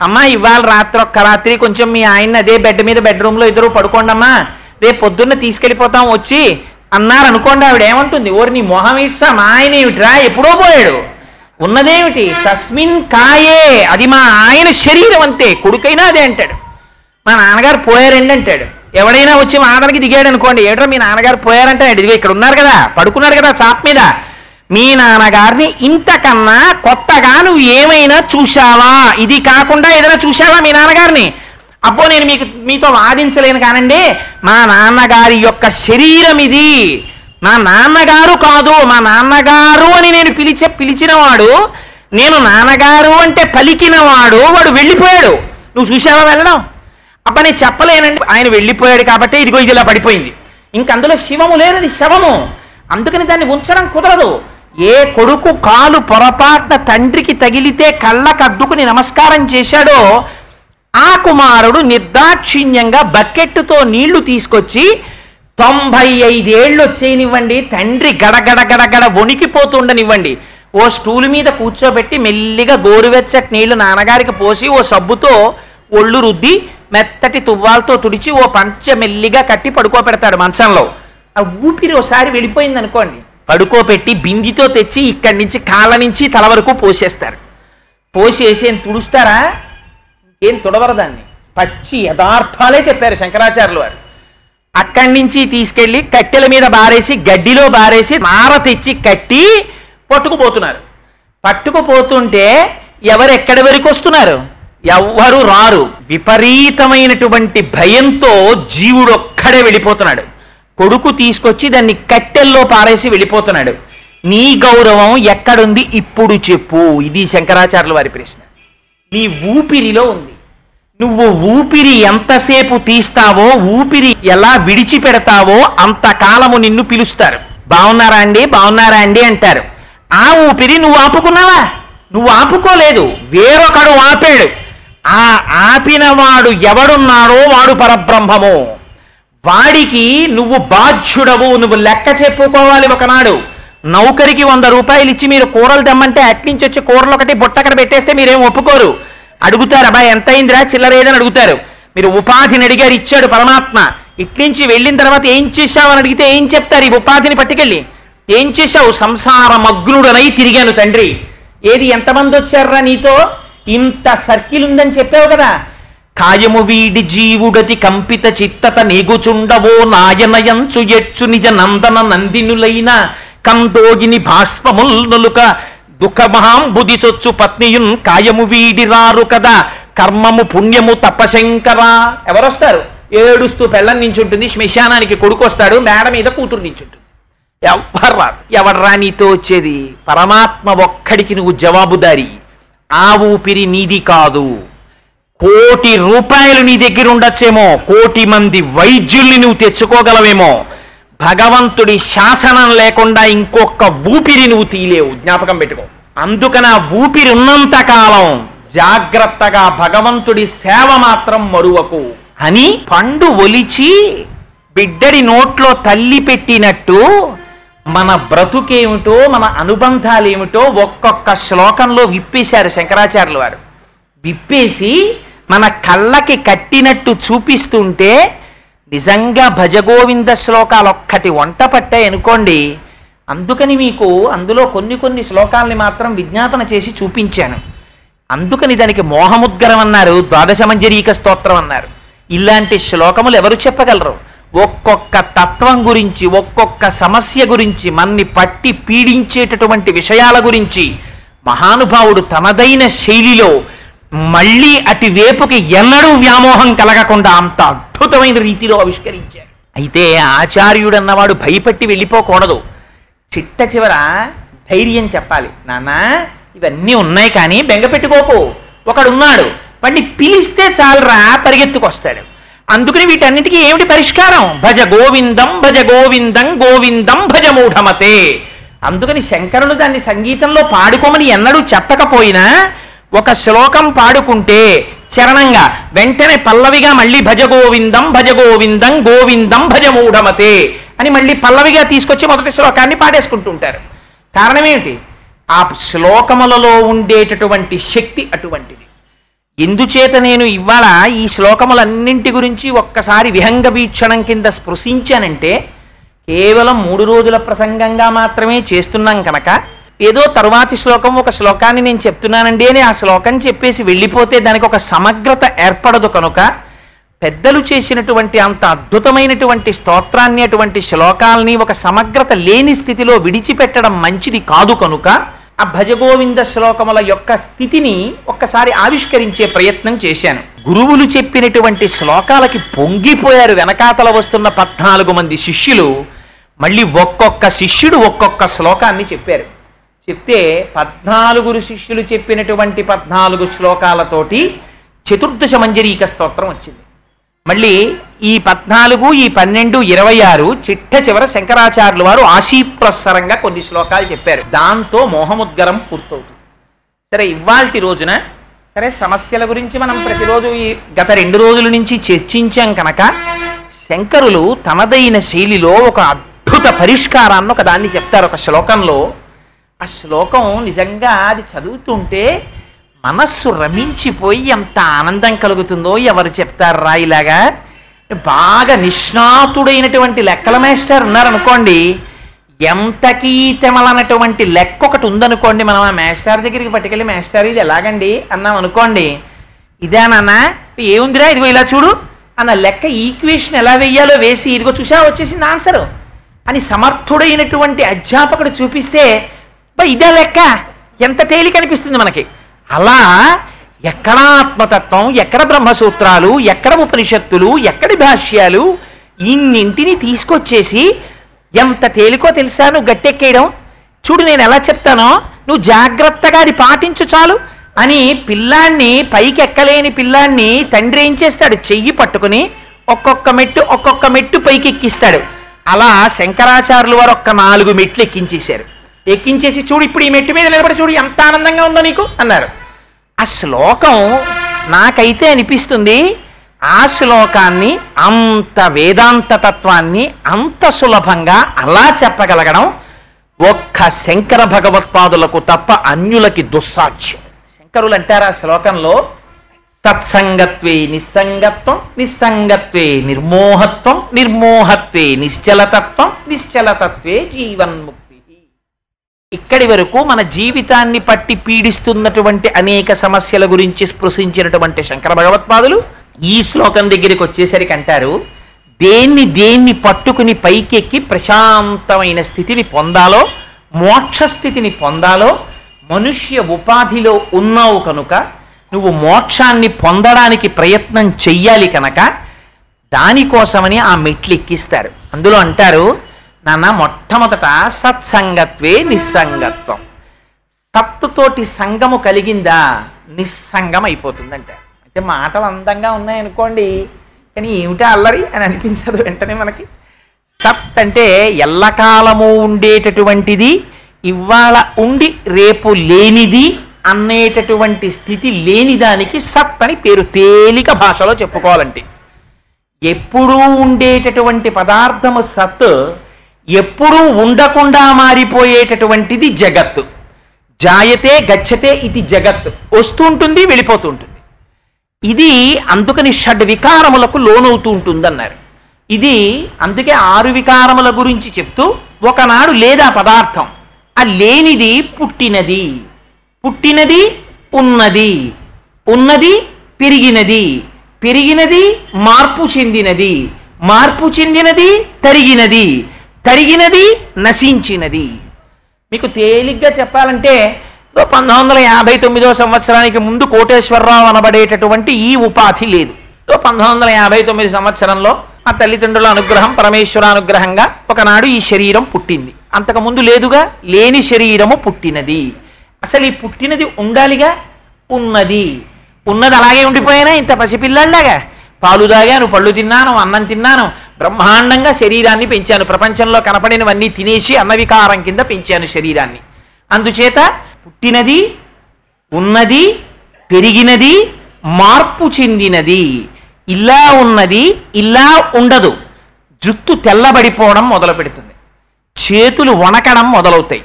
అమ్మా ఇవాళ రాత్రి ఒక్క రాత్రి కొంచెం మీ ఆయన అదే బెడ్ మీద బెడ్రూమ్లో ఇద్దరు పడుకోండమ్మా. రేపు పొద్దున్న తీసుకెళ్ళిపోతాం వచ్చి అన్నారు అనుకోండి ఆవిడ ఏమంటుంది? ఓరి నీ మొహం ఇట్సా మా ఆయన ఏమిట్రా? ఎప్పుడో పోయాడు. ఉన్నదేమిటి? తస్మిన్ కాయే అది మా ఆయన శరీరం అంతే కొడుకైనా అదే అంటాడు. మా నాన్నగారు పోయారండి అంటాడు. ఎవడైనా వచ్చి మా ఆదరికి దిగాడు అనుకోండి ఏట్రా మీ నాన్నగారు పోయారంటే? ఇదిగో ఇక్కడ ఉన్నారు కదా పడుకున్నారు కదా చాప్ మీద. మీ నాన్నగారిని ఇంతకన్నా కొత్తగా నువ్వు ఏమైనా చూశావా? ఇది కాకుండా ఏదైనా చూశావా మీ నాన్నగారిని? అబ్బో నేను మీకు మీతో వాదించలేను కానండి. మా నాన్నగారి యొక్క శరీరం ఇది. మా నాన్నగారు కాదు మా నాన్నగారు అని నేను పిలిచే పిలిచినవాడు నేను నాన్నగారు అంటే పలికినవాడు వాడు వెళ్ళిపోయాడు. నువ్వు చూసావా వెళ్ళడం? అబ్బా నేను చెప్పలేనండి. ఆయన వెళ్ళిపోయాడు కాబట్టి ఇదిగో ఇది ఇలా పడిపోయింది. ఇంక అందులో శివము లేనది శవము. అందుకని దాన్ని ఉంచడం కుదరదు. ఏ కొడుకు కాలు పొరపాటున తండ్రికి తగిలితే కళ్ళకద్దుకుని నమస్కారం చేశాడో ఆ కుమారుడు నిర్దాక్షిణ్యంగా బకెట్టుతో నీళ్ళు తీసుకొచ్చి తొంభై ఐదేళ్ళు వచ్చేయనివ్వండి తండ్రి గడగడ గడగడ వణికిపోతుండనివ్వండి. ఓ స్టూల్ మీద కూర్చోబెట్టి మెల్లిగా గోరువెచ్చటి నీళ్ళు నాన్నగారికి పోసి ఓ సబ్బుతో ఒళ్ళు రుద్ది మెత్తటి తువ్వాలతో తుడిచి ఓ పంచ మెల్లిగా కట్టి పడుకోబెడతాడు మంచంలో. ఆ ఊపిరి ఒకసారి వెళ్ళిపోయింది అనుకోండి పడుకోబెట్టి బిందితో తెచ్చి ఇక్కడి నుంచి కాళ్ళ నుంచి తల వరకు పోసేస్తారు. పోసేసి ఏం తుడుస్తారా? ఏం తుడవరు దాన్ని? పచ్చి యథార్థాలే చెప్పారు శంకరాచార్యులు వారు. అక్కడి నుంచి తీసుకెళ్ళి కట్టెల మీద బారేసి గడ్డిలో బారేసి మార తెచ్చి కట్టి పట్టుకుపోతున్నారు. పట్టుకుపోతుంటే ఎవరు ఎక్కడి వరకు వస్తున్నారు? ఎవ్వరు రారు. విపరీతమైనటువంటి భయంతో జీవుడు ఒక్కడే వెళ్ళిపోతున్నాడు. కొడుకు తీసుకొచ్చి దాన్ని కట్టెల్లో పారేసి వెళ్ళిపోతున్నాడు. నీ గౌరవం ఎక్కడుంది ఇప్పుడు చెప్పు. ఇది శంకరాచార్యుల వారి ప్రశ్న. నీ ఊపిరిలో ఉంది. నువ్వు ఊపిరి ఎంతసేపు తీస్తావో ఊపిరి ఎలా విడిచిపెడతావో అంతకాలము నిన్ను పిలుస్తారు. బాగున్నారా అండి? బాగున్నారా అండి అంటారు. ఆ ఊపిరి నువ్వు ఆపుకున్నావా? నువ్వు ఆపుకోలేదు. వేరొకడు ఆపాడు. ఆ ఆపినవాడు ఎవడున్నాడో వాడు పరబ్రహ్మము. వాడికి నువ్వు బాధ్యుడవు నువ్వు లెక్క చెప్పుకోవాలి ఒకనాడు. నౌకరికి వంద రూపాయలు ఇచ్చి మీరు కూరలు తెమ్మంటే అట్నుంచి వచ్చి కూరలు ఒకటి బుట్ట అక్కడ పెట్టేస్తే మీరేం ఒప్పుకోరు. అడుగుతారు అబ్బాయి ఎంత అయిందిరా చిల్లర ఏదని అడుగుతారు. మీరు ఉపాధిని అడిగారు ఇచ్చాడు పరమాత్మ. ఇట్నుంచి వెళ్ళిన తర్వాత ఏం చేశావని అడిగితే ఏం చెప్తారు ఈ ఉపాధిని పట్టుకెళ్ళి? ఏం చేశావు? సంసార మగ్నుడనై తిరిగాను తండ్రి. ఏది ఎంతమంది వచ్చారా నీతో? ఇంత సర్కిల్ ఉందని చెప్పావు కదా. కాయము వీడి జీవుడతి కంపిత చిత్తత నీగుచుండవో నాయనయంచు ఎచ్చు నిజ నందన నందినులైన కందోగిని భాష్పముల్ నులుక దుఃఖమహాంబుది సొచ్చు పత్నియున్ కాయము వీడి రారు కదా. కర్మము పుణ్యము తపశంకరా. ఎవరొస్తారు? ఏడుస్తూ పెళ్ళం నించుంటుంది శ్మశానానికి కొడుకు వస్తాడు మేడ మీద కూతురు నించుంటుంది. ఎవర్రా ఎవడ్రా నీతో వచ్చేది? పరమాత్మ ఒక్కడికి నువ్వు జవాబుదారి. ఆ ఊపిరి నీది కాదు. కోటి రూపాయలు నీ దగ్గర ఉండొచ్చేమో కోటి మంది వైద్యుల్ని నువ్వు తెచ్చుకోగలవేమో. భగవంతుడి శాసనం లేకుండా ఇంకొక ఊపిరి నువ్వు తీయలేవు. జ్ఞాపకం పెట్టుకో. అందుకని ఆ ఊపిరి ఉన్నంత కాలం జాగ్రత్తగా భగవంతుడి సేవ మాత్రం మరువకు. అని పండు ఒలిచి బిడ్డడి నోట్లో తల్లి పెట్టినట్టు మన బ్రతుకేమిటో మన అనుబంధాలు ఏమిటో ఒక్కొక్క శ్లోకంలో విప్పేశారు శంకరాచార్యులు వారు. విప్పేసి మన కళ్ళకి కట్టినట్టు చూపిస్తుంటే నిజంగా భజగోవింద శ్లోకాలు ఒక్కటి వంట పట్టాయి అనుకోండి. అందుకని మీకు అందులో కొన్ని కొన్ని శ్లోకాలని మాత్రం విజ్ఞాపన చేసి చూపించాను. అందుకని దానికి మోహముద్గరం అన్నారు ద్వాదశమంజరీక స్తోత్రం అన్నారు. ఇలాంటి శ్లోకములు ఎవరు చెప్పగలరు? ఒక్కొక్క తత్వం గురించి ఒక్కొక్క సమస్య గురించి మన్ని పట్టి పీడించేటటువంటి విషయాల గురించి మహానుభావుడు తనదైన శైలిలో మళ్ళీ అటు వేపుకి ఎన్నడూ వ్యామోహం కలగకుండా అంత అద్భుతమైన రీతిలో ఆవిష్కరించారు అయితే ఆచార్యుడు అన్నవాడు భయపట్టి వెళ్ళిపోకూడదు. చిట్ట చివర ధైర్యం చెప్పాలి. నాన్న ఇవన్నీ ఉన్నాయి కానీ బెంగ పెట్టుకోకు. ఒకడున్నాడు వాడిని పిలిస్తే చాలరా పరిగెత్తుకొస్తాడు. అందుకని వీటన్నిటికీ ఏమిటి పరిష్కారం? భజ గోవిందం భజ గోవిందం గోవిందం భజ మూఢమతే. అందుకని శంకరులు దాన్ని సంగీతంలో పాడుకోమని ఎన్నడూ చెప్పకపోయినా ఒక శ్లోకం పాడుకుంటే చరణంగా వెంటనే పల్లవిగా మళ్ళీ భజ గోవిందం భజ గోవిందం గోవిందం భజ మూఢమతే అని మళ్ళీ పల్లవిగా తీసుకొచ్చి మొదటి శ్లోకాన్ని పాడేసుకుంటూ ఉంటారు కారణం ఏమిటి ఆ శ్లోకములలో ఉండేటటువంటి శక్తి అటువంటిది. ఎందుచేత నేను ఇవాళ ఈ శ్లోకములన్నింటి గురించి ఒక్కసారి విహంగ వీక్షణం కింద స్పృశించానంటే కేవలం మూడు రోజుల ప్రసంగంగా మాత్రమే చేస్తున్నాం కనుక ఏదో తర్వాతి శ్లోకం ఒక శ్లోకాన్ని నేను చెప్తున్నానండి అని ఆ శ్లోకం చెప్పేసి వెళ్ళిపోతే దానికి ఒక సమగ్రత ఏర్పడదు కనుక పెద్దలు చేసినటువంటి అంత అద్భుతమైనటువంటి స్తోత్రాన్ని అటువంటి శ్లోకాల్ని ఒక సమగ్రత లేని స్థితిలో విడిచిపెట్టడం మంచిది కాదు కనుక ఆ భజగోవింద శ్లోకముల యొక్క స్థితిని ఒక్కసారి ఆవిష్కరించే ప్రయత్నం చేశాను. గురువులు చెప్పినటువంటి శ్లోకాలకి పొంగిపోయారు వెనకాతల వస్తున్న పద్నాలుగు మంది శిష్యులు. మళ్ళీ ఒక్కొక్క శిష్యుడు ఒక్కొక్క శ్లోకాన్ని చెప్పారు. చెప్తే పద్నాలుగురు శిష్యులు చెప్పినటువంటి పద్నాలుగు శ్లోకాలతోటి చతుర్దశ మంజరీక స్తోత్రం వచ్చింది. మళ్ళీ ఈ పద్నాలుగు ఈ పన్నెండు ఇరవై ఆరు చిట్ట చివర శంకరాచార్యులు వారు ఆశీప్రసరంగా కొన్ని శ్లోకాలు చెప్పారు. దాంతో మోహముద్గరం పూర్తవుతుంది. సరే ఇవాల్టి రోజున సరే సమస్యల గురించి మనం ప్రతిరోజు ఈ గత రెండు రోజుల నుంచి చర్చించాం కనుక శంకరులు తనదైన శైలిలో ఒక అద్భుత పరిష్కారాన్ని ఒక దాన్ని చెప్తారు. ఒక శ్లోకంలో ఆ శ్లోకం నిజంగా అది చదువుతుంటే మనస్సు రమించిపోయి ఎంత ఆనందం కలుగుతుందో ఎవరు చెప్తారు రా ఇలాగా? బాగా నిష్ణాతుడైనటువంటి లెక్కల మేస్టర్ ఉన్నారనుకోండి ఎంతకీ తెమలనటువంటి లెక్క ఒకటి ఉందనుకోండి మనం ఆ మేస్టార్ దగ్గరికి పట్టుకెళ్ళి మేస్టార్ ఇది ఎలాగండి? అన్నాం అనుకోండి ఇదేనన్నా ఏముందిరా? ఇదిగో ఇలా చూడు. అన్న లెక్క ఈక్వేషన్ ఎలా వెయ్యాలో వేసి ఇదిగో చూసా వచ్చేసింది ఆన్సరు. అని సమర్థుడైనటువంటి అధ్యాపకుడు చూపిస్తే ఇదే లెక్క. ఎంత తేలిక అనిపిస్తుంది మనకి. అలా ఎక్కడ ఆత్మతత్వం ఎక్కడ బ్రహ్మసూత్రాలు ఎక్కడ ఉపనిషత్తులు ఎక్కడి భాష్యాలు ఇన్నింటిని తీసుకొచ్చేసి ఎంత తేలికో తెలుసా నువ్వు గట్టెక్కేయడం? చూడు నేను ఎలా చెప్తానో నువ్వు జాగ్రత్తగా అది పాటించు చాలు అని పిల్లాన్ని పైకి ఎక్కలేని పిల్లాన్ని తండ్రి ఏం చేస్తాడు? చెయ్యి పట్టుకుని ఒక్కొక్క మెట్టు ఒక్కొక్క మెట్టు పైకి ఎక్కిస్తాడు అలా శంకరాచార్యులు వారు ఒక్క నాలుగు మెట్లు ఎక్కించేశారు. ఎక్కించేసి చూడు ఇప్పుడు ఈ మెట్టు మీద నిలబడి చూడు ఎంత ఆనందంగా ఉందో నీకు? అన్నారు. ఆ శ్లోకం నాకైతే అనిపిస్తుంది ఆ శ్లోకాన్ని అంత వేదాంత తత్వాన్ని అంత సులభంగా అలా చెప్పగలగడం ఒక్క శంకర భగవత్పాదులకు తప్ప అన్యులకి దుస్సాధ్యం. శంకరులు అంటారు ఆ శ్లోకంలో? సత్సంగత్వే నిస్సంగత్వం నిస్సంగత్వే నిర్మోహత్వం నిర్మోహత్వే నిశ్చలతత్వం నిశ్చలతత్వే జీవన్ముక్తి. ఇక్కడి వరకు మన జీవితాన్ని పట్టి పీడిస్తున్నటువంటి అనేక సమస్యల గురించి స్పృశించినటువంటి శంకర భగవత్పాదులు ఈ శ్లోకం దగ్గరికి వచ్చేసరికి అంటారు దేన్ని దేన్ని పట్టుకుని పైకెక్కి ప్రశాంతమైన స్థితిని పొందాలో మోక్ష స్థితిని పొందాలో మనుష్య ఉపాధిలో ఉన్నావు కనుక నువ్వు మోక్షాన్ని పొందడానికి ప్రయత్నం చెయ్యాలి కనుక దానికోసమని ఆ మెట్లు ఎక్కిస్తారు అందులో అంటారు నాన్న మొట్టమొదట సత్సంగత్వే నిస్సంగత్వం. సత్తుతోటి సంగము కలిగిందా నిస్సంగం అయిపోతుందంట అంటే మాటలు అందంగా ఉన్నాయనుకోండి కానీ ఏమిటా అల్లరి అని అనిపించదు వెంటనే మనకి. సత్ అంటే ఎల్లకాలము ఉండేటటువంటిది ఇవాళ ఉండి రేపు లేనిది అనేటటువంటి స్థితి లేని దానికి సత్ అని పేరు తేలిక భాషలో చెప్పుకోవాలంటే. ఎప్పుడూ ఉండేటటువంటి పదార్థము సత్ ఎప్పుడూ ఉండకుండా మారిపోయేటటువంటిది జగత్తు. జాయతే గచ్చతే ఇది జగత్ వస్తుంటుంది వెళ్ళిపోతుంటుంది. ఇది అందుకని షడ్ వికారములకు లోనవుతూ ఉంటుందన్నారు. ఇది అందుకే ఆరు వికారముల గురించి చెప్తూ ఒకనాడు లేదా పదార్థం ఆ లేనిది పుట్టినది. పుట్టినది ఉన్నది. ఉన్నది పెరిగినది. పెరిగినది మార్పు చెందినది. మార్పు చెందినది తరిగినది. తరిగినది నశించినది. మీకు తేలిగ్గా చెప్పాలంటే పంతొమ్మిది వందల యాభై తొమ్మిదో సంవత్సరానికి ముందు కోటేశ్వరరావు అనబడేటటువంటి ఈ ఉపాధి లేదు. పంతొమ్మిది వందల యాభై తొమ్మిది సంవత్సరంలో ఆ తల్లిదండ్రుల అనుగ్రహం పరమేశ్వర అనుగ్రహంగా ఒకనాడు ఈ శరీరం పుట్టింది. అంతకుముందు లేదుగా లేని శరీరము పుట్టినది. అసలు ఈ పుట్టినది ఉండాలిగా? ఉన్నది. ఉన్నది అలాగే ఉండిపోయినా ఇంత పసిపిల్లాడిలాగా పాలు తాగాను పళ్ళు తిన్నాను అన్నం తిన్నాను బ్రహ్మాండంగా శరీరాన్ని పెంచాను. ప్రపంచంలో కనపడినవన్నీ తినేసి అన్నవికారం కింద పెంచాను శరీరాన్ని. అందుచేత పుట్టినది ఉన్నది పెరిగినది మార్పు చెందినది. ఇలా ఉన్నది ఇలా ఉండదు. జుత్తు తెల్లబడిపోవడం మొదలు పెడుతుంది చేతులు వణకడం మొదలవుతాయి.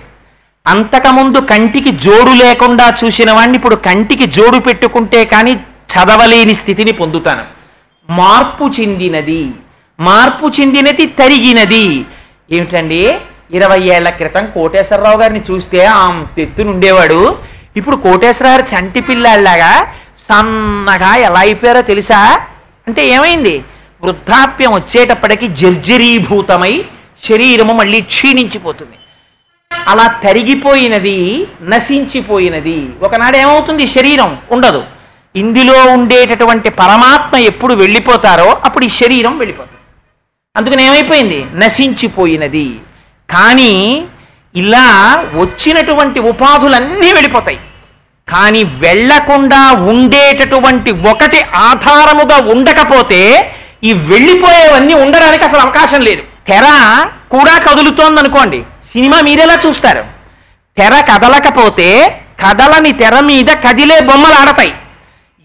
అంతకముందు కంటికి జోడు లేకుండా చూసిన వాడిని ఇప్పుడు కంటికి జోడు పెట్టుకుంటే కానీ చదవలేని స్థితిని పొందుతాను. మార్పు చెందినది. మార్పు చెందినది తరిగినది. ఏమిటండి? ఇరవై ఏళ్ళ క్రితం కోటేశ్వరరావు గారిని చూస్తే ఆ తెత్తునుండేవాడు ఇప్పుడు కోటేశ్వరరావు చంటి పిల్లాడిలాగా సన్నగా ఎలా అయిపోయారో తెలుసా? అంటే ఏమైంది? వృద్ధాప్యం వచ్చేటప్పటికి జర్జరీభూతమై శరీరము మళ్ళీ క్షీణించిపోతుంది. అలా తరిగిపోయినది నశించిపోయినది. ఒకనాడు ఏమవుతుంది? శరీరం ఉండదు. ఇందులో ఉండేటటువంటి పరమాత్మ ఎప్పుడు వెళ్ళిపోతారో అప్పుడు ఈ శరీరం వెళ్ళిపోతుంది. అందుకని ఏమైపోయింది? నశించిపోయినది. కానీ ఇలా వచ్చినటువంటి ఉపాధులన్నీ వెళ్ళిపోతాయి. కానీ వెళ్ళకుండా ఉండేటటువంటి ఒకటి ఆధారముగా ఉండకపోతే ఈ వెళ్ళిపోయేవన్నీ ఉండడానికి అసలు అవకాశం లేదు. తెర కూడా కదులుతోంది అనుకోండి సినిమా మీరెలా చూస్తారు? తెర కదలకపోతే కదలని తెర మీద కదిలే బొమ్మలు ఆడతాయి.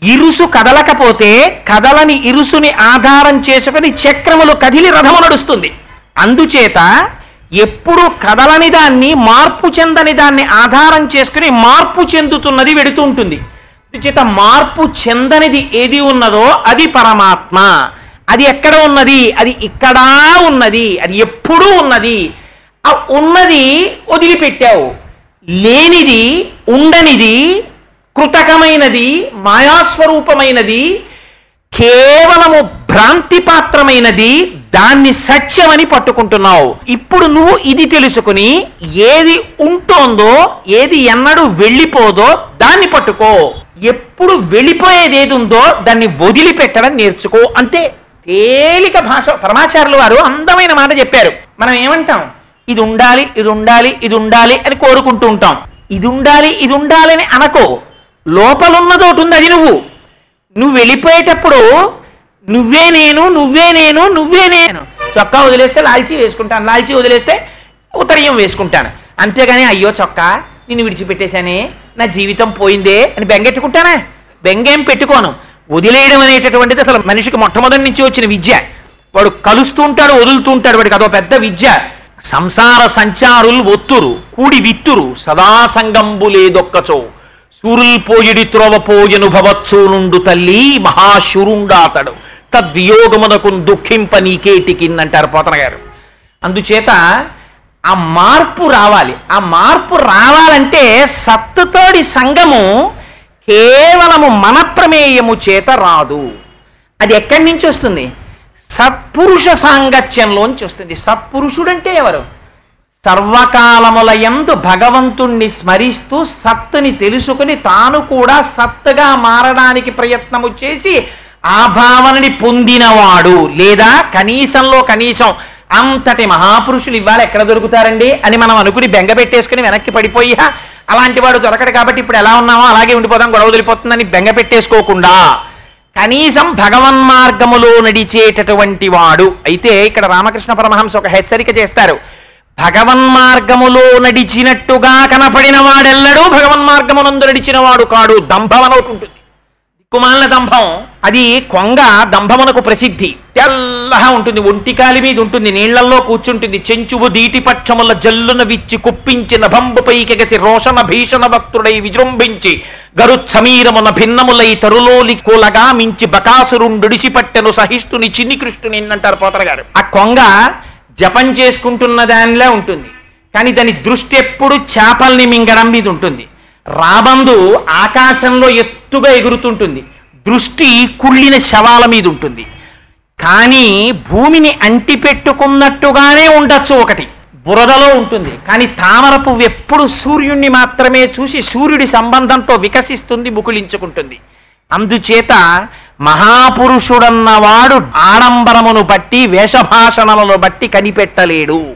ఇరుసు కదలకపోతే కదలని ఇరుసుని ఆధారం చేసుకుని చక్రములు కదిలి రథము నడుస్తుంది. అందుచేత ఎప్పుడు కదలని దాన్ని మార్పు చెందని దాన్ని ఆధారం చేసుకుని మార్పు చెందుతున్నది వెడుతూ ఉంటుంది. అందుచేత మార్పు చెందనిది ఏది ఉన్నదో అది పరమాత్మ. అది ఎక్కడ ఉన్నది? అది ఇక్కడా ఉన్నది. అది ఎప్పుడూ ఉన్నది. ఆ ఉన్నది వదిలిపెట్టావు. లేనిది ఉండనిది కృతకమైనది మాయాస్వరూపమైనది కేవలము భ్రాంతి పాత్రమైనది దాన్ని సత్యమని పట్టుకుంటున్నావు. ఇప్పుడు నువ్వు ఇది తెలుసుకుని ఏది ఉంటోందో ఏది ఎన్నడూ వెళ్ళిపోదో దాన్ని పట్టుకో. ఎప్పుడు వెళ్ళిపోయేది ఏది ఉందో దాన్ని వదిలిపెట్టడం నేర్చుకో. అంతే తేలిక భాష పరమాచారులు వారు అందమైన మాట చెప్పారు. మనం ఏమంటాం? ఇది ఉండాలి ఇది ఉండాలి ఇది ఉండాలి అని కోరుకుంటూ ఉంటాం. ఇది ఉండాలి ఇది ఉండాలని అనకో. లోపలున్నది ఒకటి ఉంది అది నువ్వు. నువ్వు వెళ్ళిపోయేటప్పుడు నువ్వే నేను నువ్వే నేను నువ్వే నేను. చొక్కా వదిలేస్తే లాల్చీ వేసుకుంటాను లాల్చీ వదిలేస్తే ఉత్తరీయం వేసుకుంటాను. అంతేగాని అయ్యో చొక్కా నిన్ను విడిచిపెట్టేశానే నా జీవితం పోయిందే అని బెంగెట్టుకుంటానా? బెంగేం పెట్టుకోను. వదిలేయడం అనేటటువంటిది అసలు మనిషికి మొట్టమొదటి నుంచి వచ్చిన విద్య. వాడు కలుస్తూ ఉంటాడు వదులుతూ ఉంటాడు వాడికి అదో పెద్ద విద్య. సంసార సంచారులు ఒత్తురు కూడి విత్తురు సదాసంగంబు లేదొక్కచో. సూరుల్ పోయిడి త్రోవ నుండు తల్లి మహాశురుండాతడు. తద్వియోగమునకు దుఃఖింప నీకేటికిందంటారు పోతన గారు. అందుచేత ఆ మార్పు రావాలి. ఆ మార్పు రావాలంటే సత్తుతోడి సంగము కేవలము మన ప్రమేయము చేత రాదు. అది ఎక్కడి నుంచి వస్తుంది సత్పురుష సాంగత్యంలోంచి వస్తుంది సత్పురుషుడంటే ఎవరు? సర్వకాలములయందు భగవంతుణ్ణి స్మరిస్తూ సత్తుని తెలుసుకుని తాను కూడా సత్తుగా మారడానికి ప్రయత్నము చేసి ఆ భావనని పొందినవాడు. లేదా కనీసంలో కనీసం అంతటి మహాపురుషులు ఇవాళ ఎక్కడ దొరుకుతారండి అని మనం అనుకుని బెంగ పెట్టేసుకుని వెనక్కి పడిపోయి అలాంటి వాడు దొరకడు కాబట్టి ఇప్పుడు ఎలా ఉన్నామో అలాగే ఉండిపోదాం గొడవ వదిలిపోతుందని బెంగ పెట్టేసుకోకుండా. కనీసం భగవన్ మార్గములో నడిచేటటువంటి వాడు. అయితే ఇక్కడ రామకృష్ణ పరమహంస ఒక హెచ్చరిక చేస్తారు. భగవన్ మార్గములో నడిచినట్టుగా కనపడిన వాడెల్లడూ భగవన్ మార్గమునందు నడిచిన వాడు కాడు దంభమనవుతుంటుంది కుమాల దంభం అది కొంగ దంభమునకు ప్రసిద్ధి. తెల్లగా ఉంటుంది. ఒంటికాలి మీద ఉంటుంది. నీళ్ళల్లో కూర్చుంటుంది. చెంచువు దీటిపక్షముల జల్లున విచ్చి కుప్పించిన బంబుపై పైకెగసి రోషణ భీషణ భక్తుడై విజృంభించి గరు సమీరమున భిన్నములై తరులోలి కూలగా మించి బకాసురుండుడిసిపట్టెను సహిష్ఠుని చిన్ని కృష్ణుని అంటారు పోతరగారు ఆ కొంగ జపం చేసుకుంటున్న దానిలా ఉంటుంది. కానీ దాని దృష్టి ఎప్పుడు చేపల్ని మింగడం మీద ఉంటుంది. రాబందు ఆకాశంలో ఎత్తుగా ఎగురుతుంటుంది. దృష్టి కుళ్ళిన శవాల మీద ఉంటుంది. కానీ భూమిని అంటిపెట్టుకున్నట్టుగానే ఉండొచ్చు ఒకటి. బురదలో ఉంటుంది. కానీ తామర పువ్వు ఎప్పుడు సూర్యుణ్ణి మాత్రమే చూసి సూర్యుడి సంబంధంతో వికసిస్తుంది ముకుళించుకుంటుంది. అందుచేత మహాపురుషుడన్నవాడు ఆడంబరమును బట్టి వేషభాషణలను బట్టి కనిపెట్టలేడు.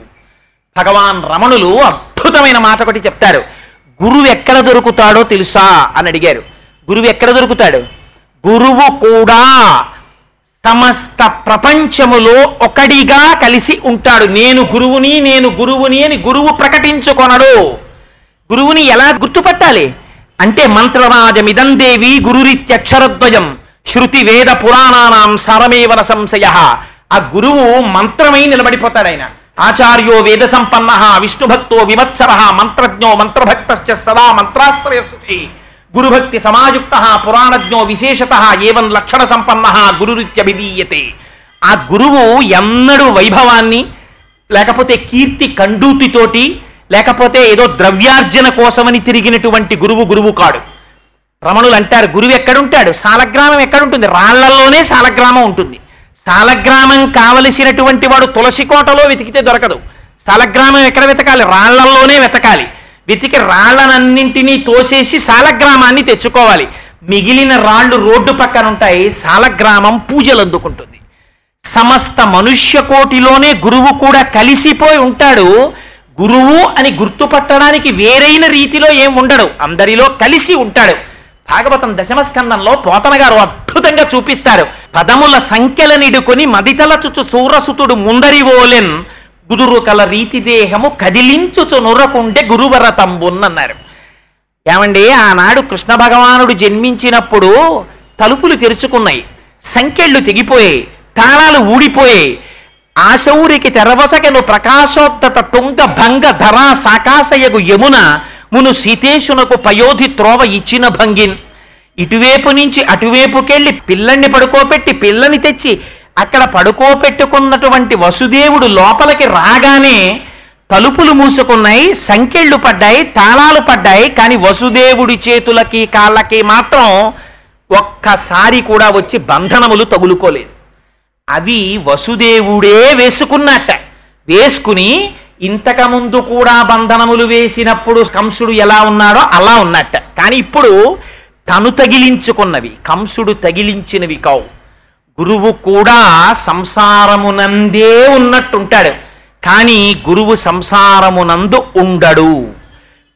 భగవాన్ రమణులు అద్భుతమైన మాట ఒకటి చెప్తారు. గురువు ఎక్కడ దొరుకుతాడో తెలుసా? అని అడిగారు. గురువు ఎక్కడ దొరుకుతాడు? గురువు కూడా సమస్త ప్రపంచములో ఒకడిగా కలిసి ఉంటాడు. నేను గురువుని నేను గురువుని అని గురువు ప్రకటించుకొనడు. గురువుని ఎలా గుర్తుపట్టాలి? అంటే మంత్రరాజమిదం దేవి గురురిత్యక్షరద్వయం శృతి వేద పురాణానాం సారమేవన సంశయ ఆ గురువు మంత్రమై నిలబడిపోతాడు ఆయన ఆచార్యో వేద సంపన్న విష్ణుభక్తో విమత్సర మంత్రజ్ఞో మంత్రభక్త సదా మంత్రాశ్రయస్తుతి గురుభక్తి సమాయుక్త పురాణజ్ఞో విశేషత ఏవం లక్షణ సంపన్న గురురిత్యభిధీయతే. ఆ గురువు ఎన్నడూ వైభవాన్ని లేకపోతే కీర్తి కండూతితోటి లేకపోతే ఏదో ద్రవ్యార్జన కోసమని తిరిగినటువంటి గురువు గురువు కాడు రమణులు అంటారు గురువు ఎక్కడుంటాడు? సాలగ్రామం ఎక్కడుంటుంది? రాళ్ళలోనే సాలగ్రామం ఉంటుంది. సాలగ్రామం కావలసినటువంటి వాడు తులసి కోటలో వెతికితే దొరకదు. సాలగ్రామం ఎక్కడ వెతకాలి? రాళ్ళలోనే వెతకాలి. వెతికి రాళ్ళనన్నింటినీ తోసేసి సాలగ్రామాన్ని తెచ్చుకోవాలి. మిగిలిన రాళ్ళు రోడ్డు పక్కన ఉంటాయి సాలగ్రామం పూజలు అందుకుంటుంది. సమస్త మనుష్య కోటిలోనే గురువు కూడా కలిసిపోయి ఉంటాడు. గురువు అని గుర్తుపట్టడానికి వేరైన రీతిలో ఏం ఉండడు. అందరిలో కలిసి ఉంటాడు. భాగవతం దశమస్కందంలో పోతన గారు అద్భుతంగా చూపిస్తారు. పదముల సంఖ్యల మదితల మదితలచుచు సూరసుతుడు ముందరివోలెన్ గుదురు కల రీతి దేహము కదిలించుచు నురకుండే గురువర తంబున్నన్నారు ఏమండి ఆనాడు కృష్ణ భగవానుడు జన్మించినప్పుడు తలుపులు తెరుచుకున్నాయి. సంఖ్యళ్ళు తెగిపోయాయి. తాళాలు ఊడిపోయాయి. ఆశౌరికి తెరవసకెను ప్రకాశోత్తత తుంగ భంగ ధరా సాకాశయగు యమున మును సీతేశునకు పయోధి త్రోవ ఇచ్చిన భంగిన్. ఇటువైపు నుంచి అటువైపుకెళ్ళి పిల్లల్ని పడుకోబెట్టి పిల్లని తెచ్చి అక్కడ పడుకోబెట్టుకున్నటువంటి వసుదేవుడు లోపలికి రాగానే తలుపులు మూసుకున్నాయి సంకెళ్ళు పడ్డాయి తాళాలు పడ్డాయి కానీ వసుదేవుడి చేతులకి కాళ్ళకి మాత్రం ఒక్కసారి కూడా వచ్చి బంధనములు తగులుకోలేదు. అవి వసుదేవుడే వేసుకున్నట్ట. వేసుకుని ఇంతకుముందు కూడా బంధనములు వేసినప్పుడు కంసుడు ఎలా ఉన్నాడో అలా ఉన్నట్ట. కానీ ఇప్పుడు తను తగిలించుకున్నవి కంసుడు తగిలించినవి కావు. గురువు కూడా సంసారమునందే ఉన్నట్టుంటాడు. కానీ గురువు సంసారమునందు ఉండడు.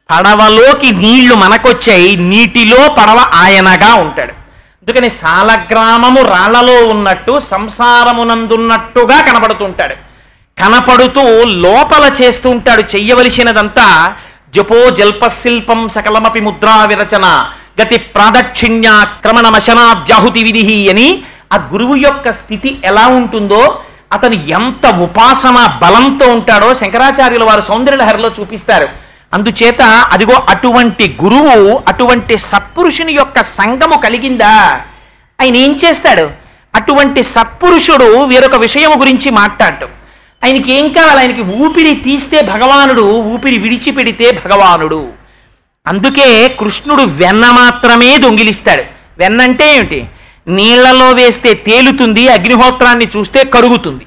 పడవలోకి నీళ్ళు మనకొచ్చాయి నీటిలో పడవ ఆయనగా ఉంటాడు. అందుకని సాలగ్రామము రాళ్ళలో ఉన్నట్టు సంసారమునందున్నట్టుగా కనపడుతుంటాడు కనపడుతూ లోపల చేస్తూ ఉంటాడు చెయ్యవలసినదంతా జపో జల్పశిల్పం సకలమపి ముద్రా విరచన గతి ప్రాదక్షిణ్య మశనాద్యాహుతి విధి అని ఆ గురువు యొక్క స్థితి ఎలా ఉంటుందో అతను ఎంత ఉపాసన బలంతో ఉంటాడో శంకరాచార్యుల వారు సౌందర్యలహరిలో చూపిస్తారు. అందుచేత అదిగో అటువంటి గురువు అటువంటి సత్పురుషుని యొక్క సంగము కలిగిందా? ఆయన ఏం చేస్తాడు? అటువంటి సత్పురుషుడు వేరొక విషయము గురించి మాట్లాడటం. ఆయనకి ఏం కావాలి? ఆయనకి ఊపిరి తీస్తే భగవానుడు ఊపిరి విడిచిపెడితే భగవానుడు. అందుకే కృష్ణుడు వెన్న మాత్రమే దొంగిలిస్తాడు. వెన్న అంటే ఏమిటి? నీళ్ళలో వేస్తే తేలుతుంది అగ్నిహోత్రాన్ని చూస్తే కరుగుతుంది.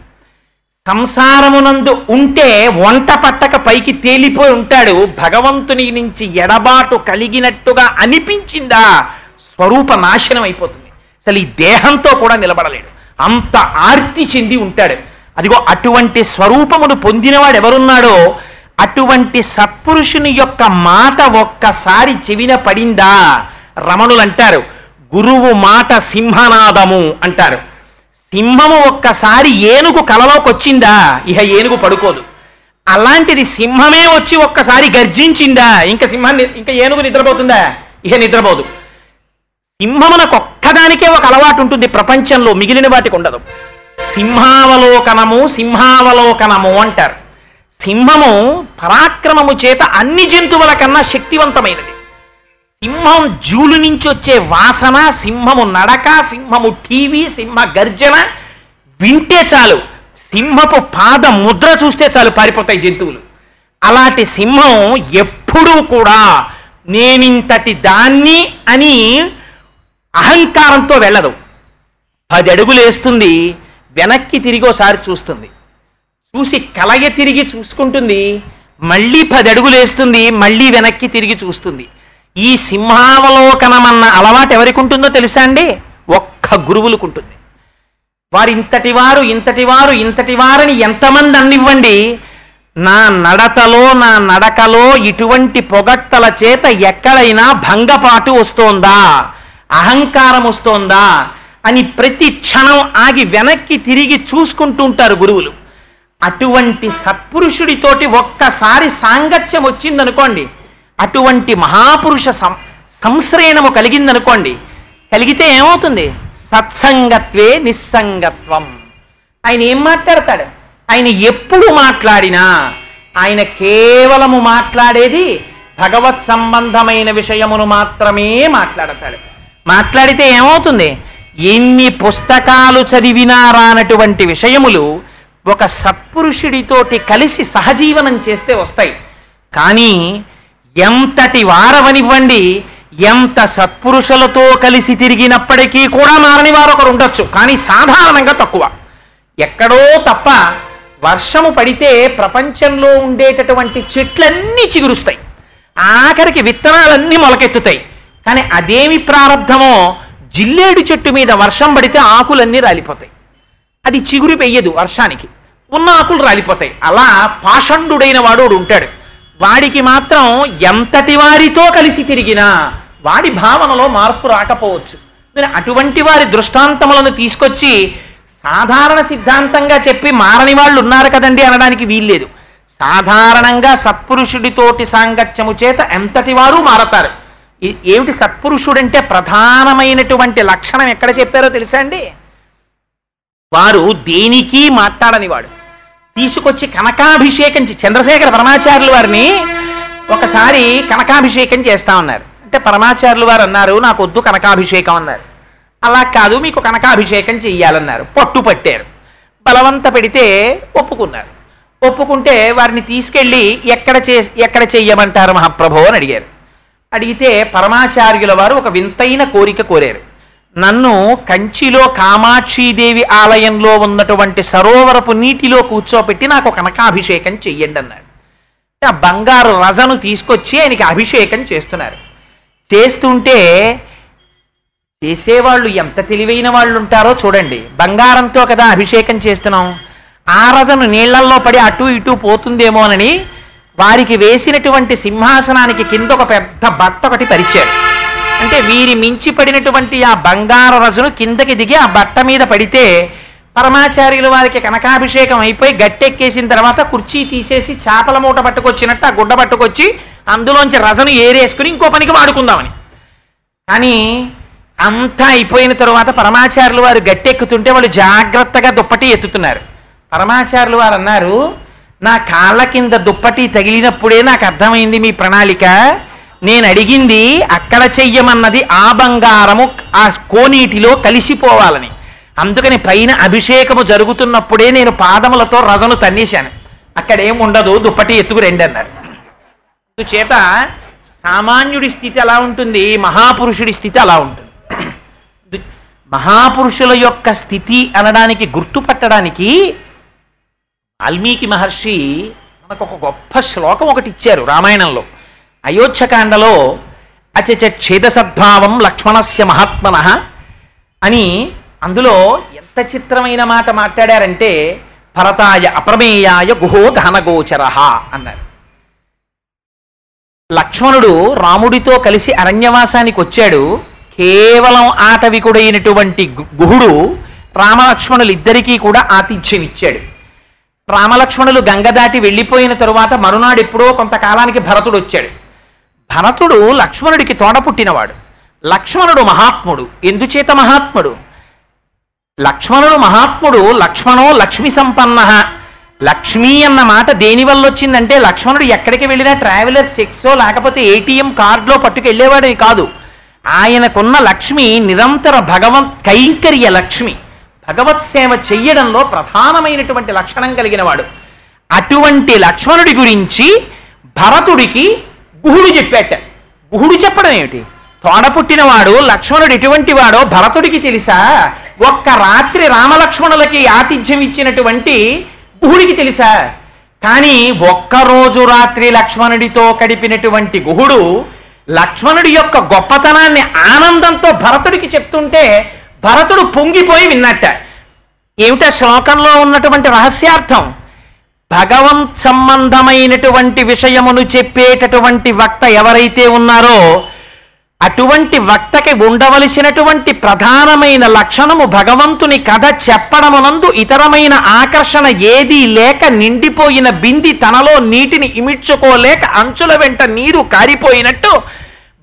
సంసారమునందు ఉంటే వంట పట్టక పైకి తేలిపోయి ఉంటాడు. భగవంతుని నుంచి ఎడబాటు కలిగినట్టుగా అనిపించిందా? స్వరూప నాశనం అయిపోతుంది. అసలు ఈ దేహంతో కూడా నిలబడలేడు. అంత ఆర్తి చెంది ఉంటాడు. అదిగో అటువంటి స్వరూపమును పొందినవాడు ఎవరున్నాడో అటువంటి సత్పురుషుని యొక్క మాట ఒక్కసారి చెవిన పడిందా? రమణులు అంటారు గురువు మాట సింహనాదము అంటారు. సింహము ఒక్కసారి ఏనుగు కలలోకి వచ్చిందా ఇహ ఏనుగు పడుకోదు. అలాంటిది సింహమే వచ్చి ఒక్కసారి గర్జించిందా? ఇంకా సింహాన్ని ఇంకా ఏనుగు నిద్రపోతుందా? ఇహ నిద్రపోదు. సింహమునకు ఒక్కదానికే ఒక అలవాటు ఉంటుంది ప్రపంచంలో మిగిలిన వాటికి ఉండదు. సింహావలోకనము సింహావలోకనము అంటారు. సింహము పరాక్రమము చేత అన్ని జంతువుల కన్నా శక్తివంతమైనది. సింహం జూలు నుంచి వచ్చే వాసన సింహము నడక సింహము టీవీ సింహ గర్జన వింటే చాలు. సింహపు పాద ముద్ర చూస్తే చాలు పారిపోతాయి జంతువులు. అలాంటి సింహం ఎప్పుడూ కూడా నేనింతటి దాన్ని అని అహంకారంతో వెళ్ళదు. పది అడుగులు వేస్తుంది వెనక్కి తిరిగి ఒకసారి చూస్తుంది. చూసి కలయ తిరిగి చూసుకుంటుంది మళ్ళీ పది అడుగులు వేస్తుంది మళ్ళీ వెనక్కి తిరిగి చూస్తుంది. ఈ సింహావలోకనమన్న అలవాటు ఎవరికి ఉంటుందో తెలుసా అండి? ఒక్క గురువులకు ఉంటుంది వారు ఇంతటి వారు ఇంతటి వారు ఇంతటి వారని ఎంతమంది అన్నివ్వండి నా నడతలో నా నడకలో ఇటువంటి పొగట్టల చేత ఎక్కడైనా భంగపాటు వస్తోందా? అహంకారం వస్తోందా? అని ప్రతి క్షణం ఆగి వెనక్కి తిరిగి చూసుకుంటూ ఉంటారు గురువులు. అటువంటి సత్పురుషుడితోటి ఒక్కసారి సాంగత్యం వచ్చిందనుకోండి అటువంటి మహాపురుష సం సంశ్రయణము కలిగిందనుకోండి కలిగితే ఏమవుతుంది? సత్సంగత్వే నిస్సంగత్వం. ఆయన ఏం మాట్లాడతాడు? ఆయన ఎప్పుడు మాట్లాడినా ఆయన కేవలము మాట్లాడేది భగవత్ సంబంధమైన విషయమును మాత్రమే మాట్లాడతాడు. మాట్లాడితే ఏమవుతుంది? ఎన్ని పుస్తకాలు చదివినా రానటువంటి విషయములు ఒక సత్పురుషుడితోటి కలిసి సహజీవనం చేస్తే వస్తాయి. కానీ ఎంతటి వారవనివ్వండి ఎంత సత్పురుషులతో కలిసి తిరిగినప్పటికీ కూడా మారని వారు ఒకరు ఉండొచ్చు కానీ సాధారణంగా తక్కువ. ఎక్కడో తప్ప వర్షము పడితే ప్రపంచంలో ఉండేటటువంటి చెట్లన్నీ చిగురుస్తాయి. ఆఖరికి విత్తనాలన్నీ మొలకెత్తుతాయి. కానీ అదేమి ప్రారంధమో జిల్లేడు చెట్టు మీద వర్షం పడితే ఆకులన్నీ రాలిపోతాయి. అది చిగురు పెయ్యదు వర్షానికి. ఉన్న ఆకులు రాలిపోతాయి. అలా పాషండుడైన వాడు ఉంటాడు. వాడికి మాత్రం ఎంతటి వారితో కలిసి తిరిగినా వాడి భావనలో మార్పు రాకపోవచ్చు. అటువంటి వారి దృష్టాంతములను తీసుకొచ్చి సాధారణ సిద్ధాంతంగా చెప్పి మారని వాళ్ళు ఉన్నారు కదండి అనడానికి వీల్లేదు. సాధారణంగా సత్పురుషుడితోటి సాంగత్యము చేత ఎంతటి వారు మారతారు? ఏమిటి సత్పురుషుడంటే ప్రధానమైనటువంటి లక్షణం ఎక్కడ చెప్పారో తెలుసా అండి? వారు దేనికి మాట్లాడని వాడు తీసుకొచ్చి కనకాభిషేకం చంద్రశేఖర పరమాచార్యులు వారిని ఒకసారి కనకాభిషేకం చేస్తా ఉన్నారు. అంటే పరమాచార్యులు వారు అన్నారు నాకు వద్దు కనకాభిషేకం అన్నారు. అలా కాదు మీకు కనకాభిషేకం చెయ్యాలన్నారు. పట్టు పట్టారు. బలవంత పెడితే ఒప్పుకున్నారు. ఒప్పుకుంటే వారిని తీసుకెళ్ళి ఎక్కడ చే ఎక్కడ చెయ్యమంటారు మహాప్రభు అని అడిగారు. అడిగితే పరమాచార్యుల వారు ఒక వింతైన కోరిక కోరారు. నన్ను కంచిలో కామాక్షీదేవి ఆలయంలో ఉన్నటువంటి సరోవరపు నీటిలో కూర్చోపెట్టి నాకు కనకాభిషేకం చెయ్యండి అన్నారు ఆ బంగారు రజను తీసుకొచ్చి ఆయనకి అభిషేకం చేస్తున్నారు. చేస్తుంటే చేసేవాళ్ళు ఎంత తెలివైన వాళ్ళు ఉంటారో చూడండి. బంగారంతో కదా అభిషేకం చేస్తున్నాం. ఆ రజను నీళ్ళల్లో పడి అటు ఇటు పోతుందేమోనని వారికి వేసినటువంటి సింహాసనానికి కింద ఒక పెద్ద బట్ట ఒకటి పరిచారు అంటే వీరి మించి పడినటువంటి ఆ బంగారు రజులు కిందకి దిగి ఆ బట్ట మీద పడితే పరమాచార్యుల వారికి కనకాభిషేకం అయిపోయి గట్టెక్కేసిన తర్వాత కుర్చీ తీసేసి చేపల మూట పట్టుకొచ్చినట్టు ఆ గుడ్డ పట్టుకొచ్చి అందులోంచి రజను ఏరేసుకుని ఇంకో పనికి వాడుకుందామని. కానీ అంతా అయిపోయిన తరువాత పరమాచార్యులు వారు గట్టెక్కుతుంటే వాళ్ళు జాగ్రత్తగా దుప్పటి ఎత్తుతున్నారు. పరమాచార్యులు వారు అన్నారు నా కాళ్ళ కింద దుప్పటి తగిలినప్పుడే నాకు అర్థమైంది మీ ప్రణాళిక. నేను అడిగింది అక్కడ చెయ్యమన్నది ఆ బంగారము ఆ కోనీటిలో కలిసిపోవాలని. అందుకని పైన అభిషేకము జరుగుతున్నప్పుడే నేను పాదములతో రజను తన్నేశాను. అక్కడేం ఉండదు దుప్పటి ఎత్తుకు రండి అన్నారు చేత సామాన్యుడి స్థితి అలా ఉంటుంది మహాపురుషుడి స్థితి అలా ఉంటుంది. మహాపురుషుల యొక్క స్థితి అనడానికి గుర్తుపట్టడానికి వాల్మీకి మహర్షి మనకు ఒక గొప్ప శ్లోకం ఒకటి ఇచ్చారు రామాయణంలో. అయోధ్యకాండలో అచచ ఛేదసద్భావం లక్ష్మణస్య మహాత్మన అని అందులో ఎంత చిత్రమైన మాట మాట్లాడారంటే భరతాయ అప్రమేయాయ గుహో గహనగోచర అన్నారు. లక్ష్మణుడు రాముడితో కలిసి అరణ్యవాసానికి వచ్చాడు. కేవలం ఆటవికుడైనటువంటి గు- గుహుడు రామలక్ష్మణులు ఇద్దరికీ కూడా ఆతిథ్యం ఇచ్చాడు రామలక్ష్మణులు గంగ దాటి వెళ్ళిపోయిన తరువాత మరునాడు ఎప్పుడో కొంతకాలానికి భరతుడు వచ్చాడు భరతుడు లక్ష్మణుడికి తోడ పుట్టినవాడు. లక్ష్మణుడు మహాత్ముడు. ఎందుచేత మహాత్ముడు? లక్ష్మణుడు మహాత్ముడు లక్ష్మణో లక్ష్మి సంపన్న. లక్ష్మి అన్న మాట దేని వల్ల వచ్చిందంటే లక్ష్మణుడు ఎక్కడికి వెళ్ళినా ట్రావెలర్స్ చెక్సో లేకపోతే ఏటీఎం కార్డులో పట్టుకెళ్ళేవాడని కాదు. ఆయనకున్న లక్ష్మి నిరంతర భగవత్ కైంకర్య లక్ష్మి. భగవత్ సేవ చెయ్యడంలో ప్రధానమైనటువంటి లక్షణం కలిగినవాడు. అటువంటి లక్ష్మణుడి గురించి భరతుడికి గుహుడు చెప్పాట. గుహుడు చెప్పడం ఏమిటి? తోడ పుట్టినవాడు లక్ష్మణుడు ఎటువంటి వాడో భరతుడికి తెలుసా? ఒక్క రాత్రి రామలక్ష్మణులకి ఆతిథ్యం ఇచ్చినటువంటి గుహుడికి తెలుసా? కానీ ఒక్కరోజు రాత్రి లక్ష్మణుడితో గడిపినటువంటి గుహుడు లక్ష్మణుడి యొక్క గొప్పతనాన్ని ఆనందంతో భరతుడికి చెప్తుంటే భరతుడు పొంగిపోయి విన్నట్ట. ఏమిటా శ్లోకంలో ఉన్నటువంటి రహస్యార్థం? భగవంత్ సంబంధమైనటువంటి విషయమును చెప్పేటటువంటి వక్త ఎవరైతే ఉన్నారో అటువంటి వక్తకి ఉండవలసినటువంటి ప్రధానమైన లక్షణము భగవంతుని కథ చెప్పడమునందు ఇతరమైన ఆకర్షణ ఏదీ లేక నిండిపోయిన బింది తనలో నీటిని ఇమిడ్చుకోలేక అంచుల వెంట నీరు కారిపోయినట్టు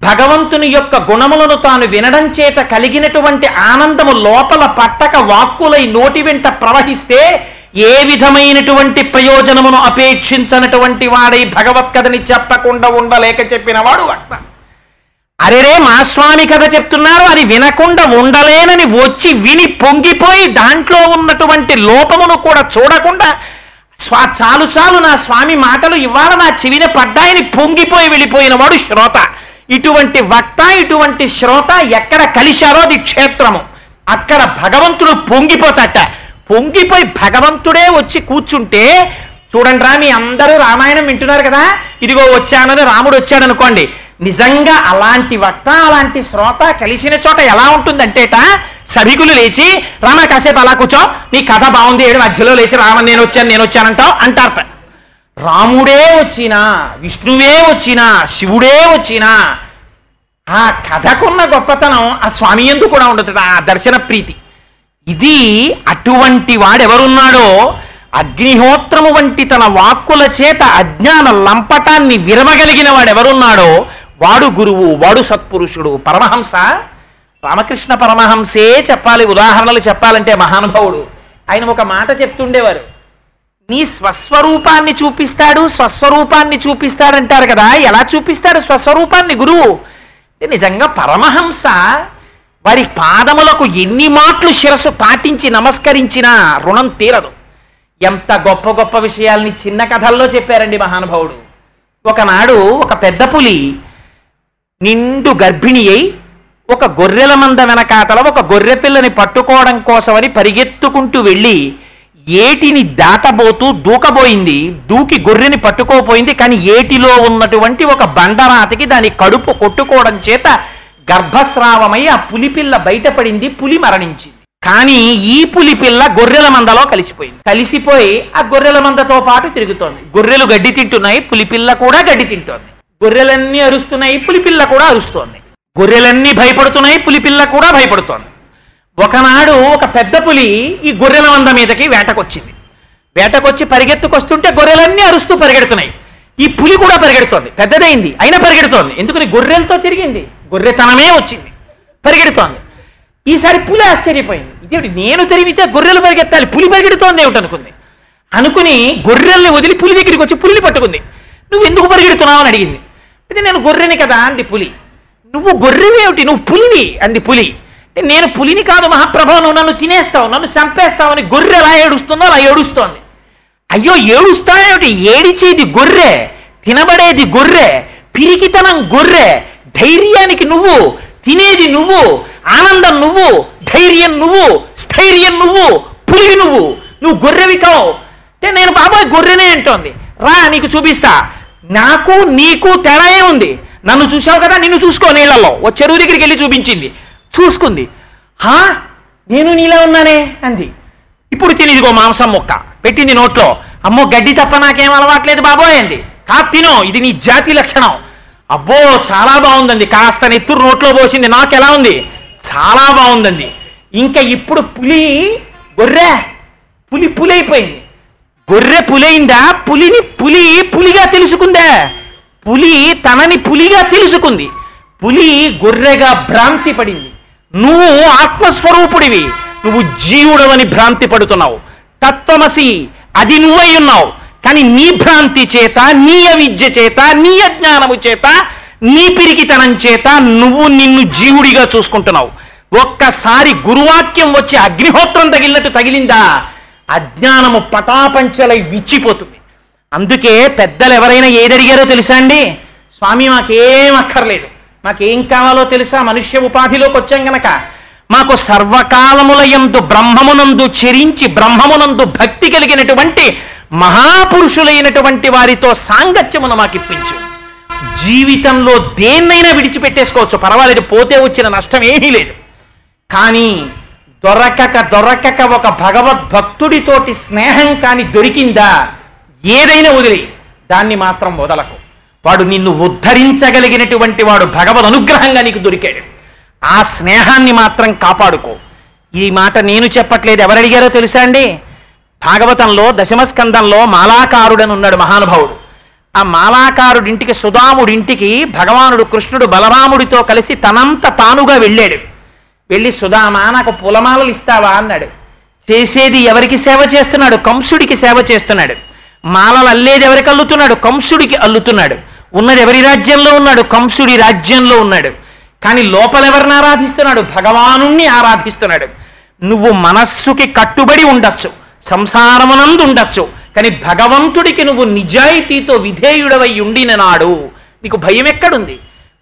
భగవంతుని యొక్క గుణములను తాను వినడం చేత కలిగినటువంటి ఆనందము లోపల పట్టక వాక్కులై నోటి వెంట ప్రవహిస్తే ఏ విధమైనటువంటి ప్రయోజనమును అపేక్షించనటువంటి వాడై భగవత్కథని చెప్పకుండా ఉండలేక చెప్పినవాడు వక్త అరెరే మా స్వామి కథ చెప్తున్నారు అది వినకుండా ఉండలేనని వచ్చి విని పొంగిపోయి దాంట్లో ఉన్నటువంటి లోపమును కూడా చూడకుండా స్వా చాలు చాలు నా స్వామి మాటలు ఇవాళ నా చెవిన పడ్డాయని పొంగిపోయి వెళ్ళిపోయిన వాడు శ్రోత. ఇటువంటి వక్త ఇటువంటి శ్రోత ఎక్కడ కలిశారో అది క్షేత్రము. అక్కడ భగవంతుడు పొంగిపోతట. పొంగిపోయి భగవంతుడే వచ్చి కూర్చుంటే చూడండి రా మీ అందరూ రామాయణం వింటున్నారు కదా. ఇదిగో వచ్చానని రాముడు వచ్చాడు అనుకోండి నిజంగా అలాంటి వక్త అలాంటి శ్రోత కలిసిన చోట ఎలా ఉంటుందంటేట సభికులు లేచి రామ కాసేపు అలా కూర్చో. నీ కథ బాగుంది ఏడు మధ్యలో లేచి రామ నేను వచ్చాను నేను వచ్చానంటావు అంటారట. రాముడే వచ్చినా విష్ణువే వచ్చినా శివుడే వచ్చినా ఆ కథకున్న గొప్పతనం ఆ స్వామి ఎందు కూడా ఉండదు. ఆ దర్శన ప్రీతి. ఇది అటువంటి వాడెవరున్నాడో అగ్నిహోత్రము వంటి తన వాక్కుల చేత అజ్ఞాన లంపటాన్ని విరవగలిగిన వాడెవరున్నాడో వాడు గురువు వాడు సత్పురుషుడు పరమహంస. రామకృష్ణ పరమహంసే చెప్పాలి ఉదాహరణలు చెప్పాలంటే మహానుభావుడు. ఆయన ఒక మాట చెప్తుండేవారు. నీ స్వస్వరూపాన్ని చూపిస్తాడు స్వస్వరూపాన్ని చూపిస్తాడంటారు కదా ఎలా చూపిస్తాడు స్వస్వరూపాన్ని గురువు? నిజంగా పరమహంస. వారి పాదములకు ఎన్ని మాటలు శిరస్సు పాటించి నమస్కరించినా రుణం తీరదు. ఎంత గొప్ప గొప్ప విషయాల్ని చిన్న కథల్లో చెప్పారండి మహానుభావుడు. ఒకనాడు ఒక పెద్ద పులి నిండు గర్భిణి అయి ఒక గొర్రెల మంద వెనకాతల ఒక గొర్రె పిల్లని పట్టుకోవడం కోసమని పరిగెత్తుకుంటూ వెళ్ళి ఏటిని దాటబోతూ దూకబోయింది. దూకి గొర్రెని పట్టుకోపోయింది. కానీ ఏటిలో ఉన్నటువంటి ఒక బండరాతికి దాని కడుపు కొట్టుకోవడం చేత గర్భస్రావమై ఆ పులిపిల్ల బయటపడింది పులి మరణించింది. కానీ ఈ పులిపిల్ల గొర్రెల మందలో కలిసిపోయింది. కలిసిపోయి ఆ గొర్రెల మందతో పాటు తిరుగుతోంది. గొర్రెలు గడ్డి తింటున్నాయి పులిపిల్ల కూడా గడ్డి తింటోంది. గొర్రెలన్నీ అరుస్తున్నాయి పులిపిల్ల కూడా అరుస్తోంది. గొర్రెలన్నీ భయపడుతున్నాయి పులిపిల్ల కూడా భయపడుతోంది. ఒకనాడు ఒక పెద్ద పులి ఈ గొర్రెల మంద మీదకి వేటకొచ్చింది. వేటకొచ్చి పరిగెత్తుకొస్తుంటే గొర్రెలన్నీ అరుస్తూ పరిగెడుతున్నాయి. ఈ పులి కూడా పరిగెడుతోంది. పెద్దదైంది అయినా పరిగెడుతోంది. ఎందుకని? గొర్రెలతో తిరిగింది. గొర్రెతనమే వచ్చింది పరిగెడుతోంది. ఈసారి పులి ఆశ్చర్యపోయింది. ఇదేమిటి నేను తిరిగితే గొర్రెలు పరిగెత్తాలి పులి పరిగెడుతోంది ఏమిటి అనుకుంది అనుకుని గొర్రెల్ని వదిలి పులి దగ్గరికి వచ్చి పులిని పట్టుకుంది. నువ్వు ఎందుకు పరిగెడుతున్నావు? అని అడిగింది. ఇది నేను గొర్రెని కదా అంది పులి. నువ్వు గొర్రెవేమిటి నువ్వు పులివి అంది పులి. నేను పులిని కాదు మహాప్రభు నువ్వు నన్ను తినేస్తావు నన్ను చంపేస్తావని గొర్రె ఎలా ఏడుస్తుందో అలా ఏడుస్తోంది. అయ్యో ఏడుస్తాయేమిటి ఏడిచేది గొర్రె తినబడేది గొర్రె పిరికితనం గొర్రె ధైర్యానికి నువ్వు తినేది నువ్వు ఆనందం నువ్వు ధైర్యం నువ్వు స్థైర్యం నువ్వు పులివి నువ్వు నువ్వు గొర్రెవి కావు. అంటే నేను బాబాయ్ గొర్రెనే అంటోంది. రా నీకు చూపిస్తా. నాకు నీకు తేడా ఉంది నన్ను చూసావు కదా నిన్ను చూసుకో నీళ్ళల్లో. ఓ చెరువు దగ్గరికి వెళ్ళి చూపించింది. చూసుకుంది. హా? నేను నీలా ఉన్నానే? అంది. ఇప్పుడు తినిదిగో మాంసం ముక్క. పెట్టింది నోట్లో. అమ్మో గడ్డి తప్ప నాకేం అలవాట్లేదు బాబోయ్ అంది. కా తినో. ఇది నీ జాతి లక్షణం. అబ్బో చాలా బాగుందండి. కాస్త నెత్తురు నోట్లో పోసింది. నాకు ఎలా ఉంది? చాలా బాగుందండి. ఇంకా ఇప్పుడు పులి గొర్రె పులి పులి అయిపోయింది గొర్రె పులైందా? పులిని పులి పులిగా తెలుసుకుందా? పులి తనని పులిగా తెలుసుకుంది. పులి గొర్రెగా భ్రాంతి పడింది. నువ్వు ఆత్మస్వరూపుడివి. నువ్వు జీవుడవని భ్రాంతి పడుతున్నావు. తత్వమసి అది నువ్వై ఉన్నావు. కానీ నీ భ్రాంతి చేత నీ అవిద్య చేత నీ అజ్ఞానము చేత నీ పిరికితనం చేత నువ్వు నిన్ను జీవుడిగా చూసుకుంటున్నావు. ఒక్కసారి గురువాక్యం వచ్చి అగ్నిహోత్రం తగిలినట్టు తగిలిందా? అజ్ఞానము పటాపంచలై విచ్చిపోతుంది. అందుకే పెద్దలు ఎవరైనా ఏదడిగారో తెలుసా అండి? స్వామి మాకేం అక్కర్లేదు. మాకేం కావాలో తెలుసా? మనుష్య ఉపాధిలోకి వచ్చాం గనక. మాకు సర్వకాలములయందు బ్రహ్మమునందు చెరించి బ్రహ్మమునందు భక్తి కలిగినటువంటి మహాపురుషులైనటువంటి వారితో సాంగత్యమును మాకు ఇప్పించు. జీవితంలో దేన్నైనా విడిచిపెట్టేసుకోవచ్చు. పర్వాలేదు పోతే వచ్చిన నష్టం ఏమీ లేదు. కానీ దొరకక దొరకక ఒక భగవద్భక్తుడితోటి స్నేహం కాని దొరికిందా? ఏదైనా వదిలి దాన్ని మాత్రం వదలకు. వాడు నిన్ను ఉద్ధరించగలిగినటువంటి వాడు భగవద్ అనుగ్రహంగా నీకు దొరికాడు. ఆ స్నేహాన్ని మాత్రం కాపాడుకో. ఈ మాట నేను చెప్పట్లేదు. ఎవరు అడిగారో తెలుసా అండి? భాగవతంలో దశమస్కందంలో మాలాకారుడని ఉన్నాడు మహానుభావుడు. ఆ మాలాకారుడింటికి సుధాముడింటికి భగవానుడు కృష్ణుడు బలరాముడితో కలిసి తనంత తానుగా వెళ్ళాడు. వెళ్ళి సుధామా నాకు పూలమాలలు ఇస్తావా? అన్నాడు. చేసేది ఎవరికి సేవ చేస్తున్నాడు? కంసుడికి సేవ చేస్తున్నాడు. మాలలు అల్లేది ఎవరికి అల్లుతున్నాడు? కంసుడికి అల్లుతున్నాడు. ఉన్నది ఎవరి రాజ్యంలో ఉన్నాడు? కంసుడి రాజ్యంలో ఉన్నాడు. కానీ లోపల ఎవరిని ఆరాధిస్తున్నాడు? భగవానుణ్ణి ఆరాధిస్తున్నాడు. నువ్వు మనస్సుకి కట్టుబడి ఉండొచ్చు. సంసారమునందు ఉండొచ్చు. కానీ భగవంతుడికి నువ్వు నిజాయితీతో విధేయుడవై ఉండిన నాడు నీకు భయం ఎక్కడుంది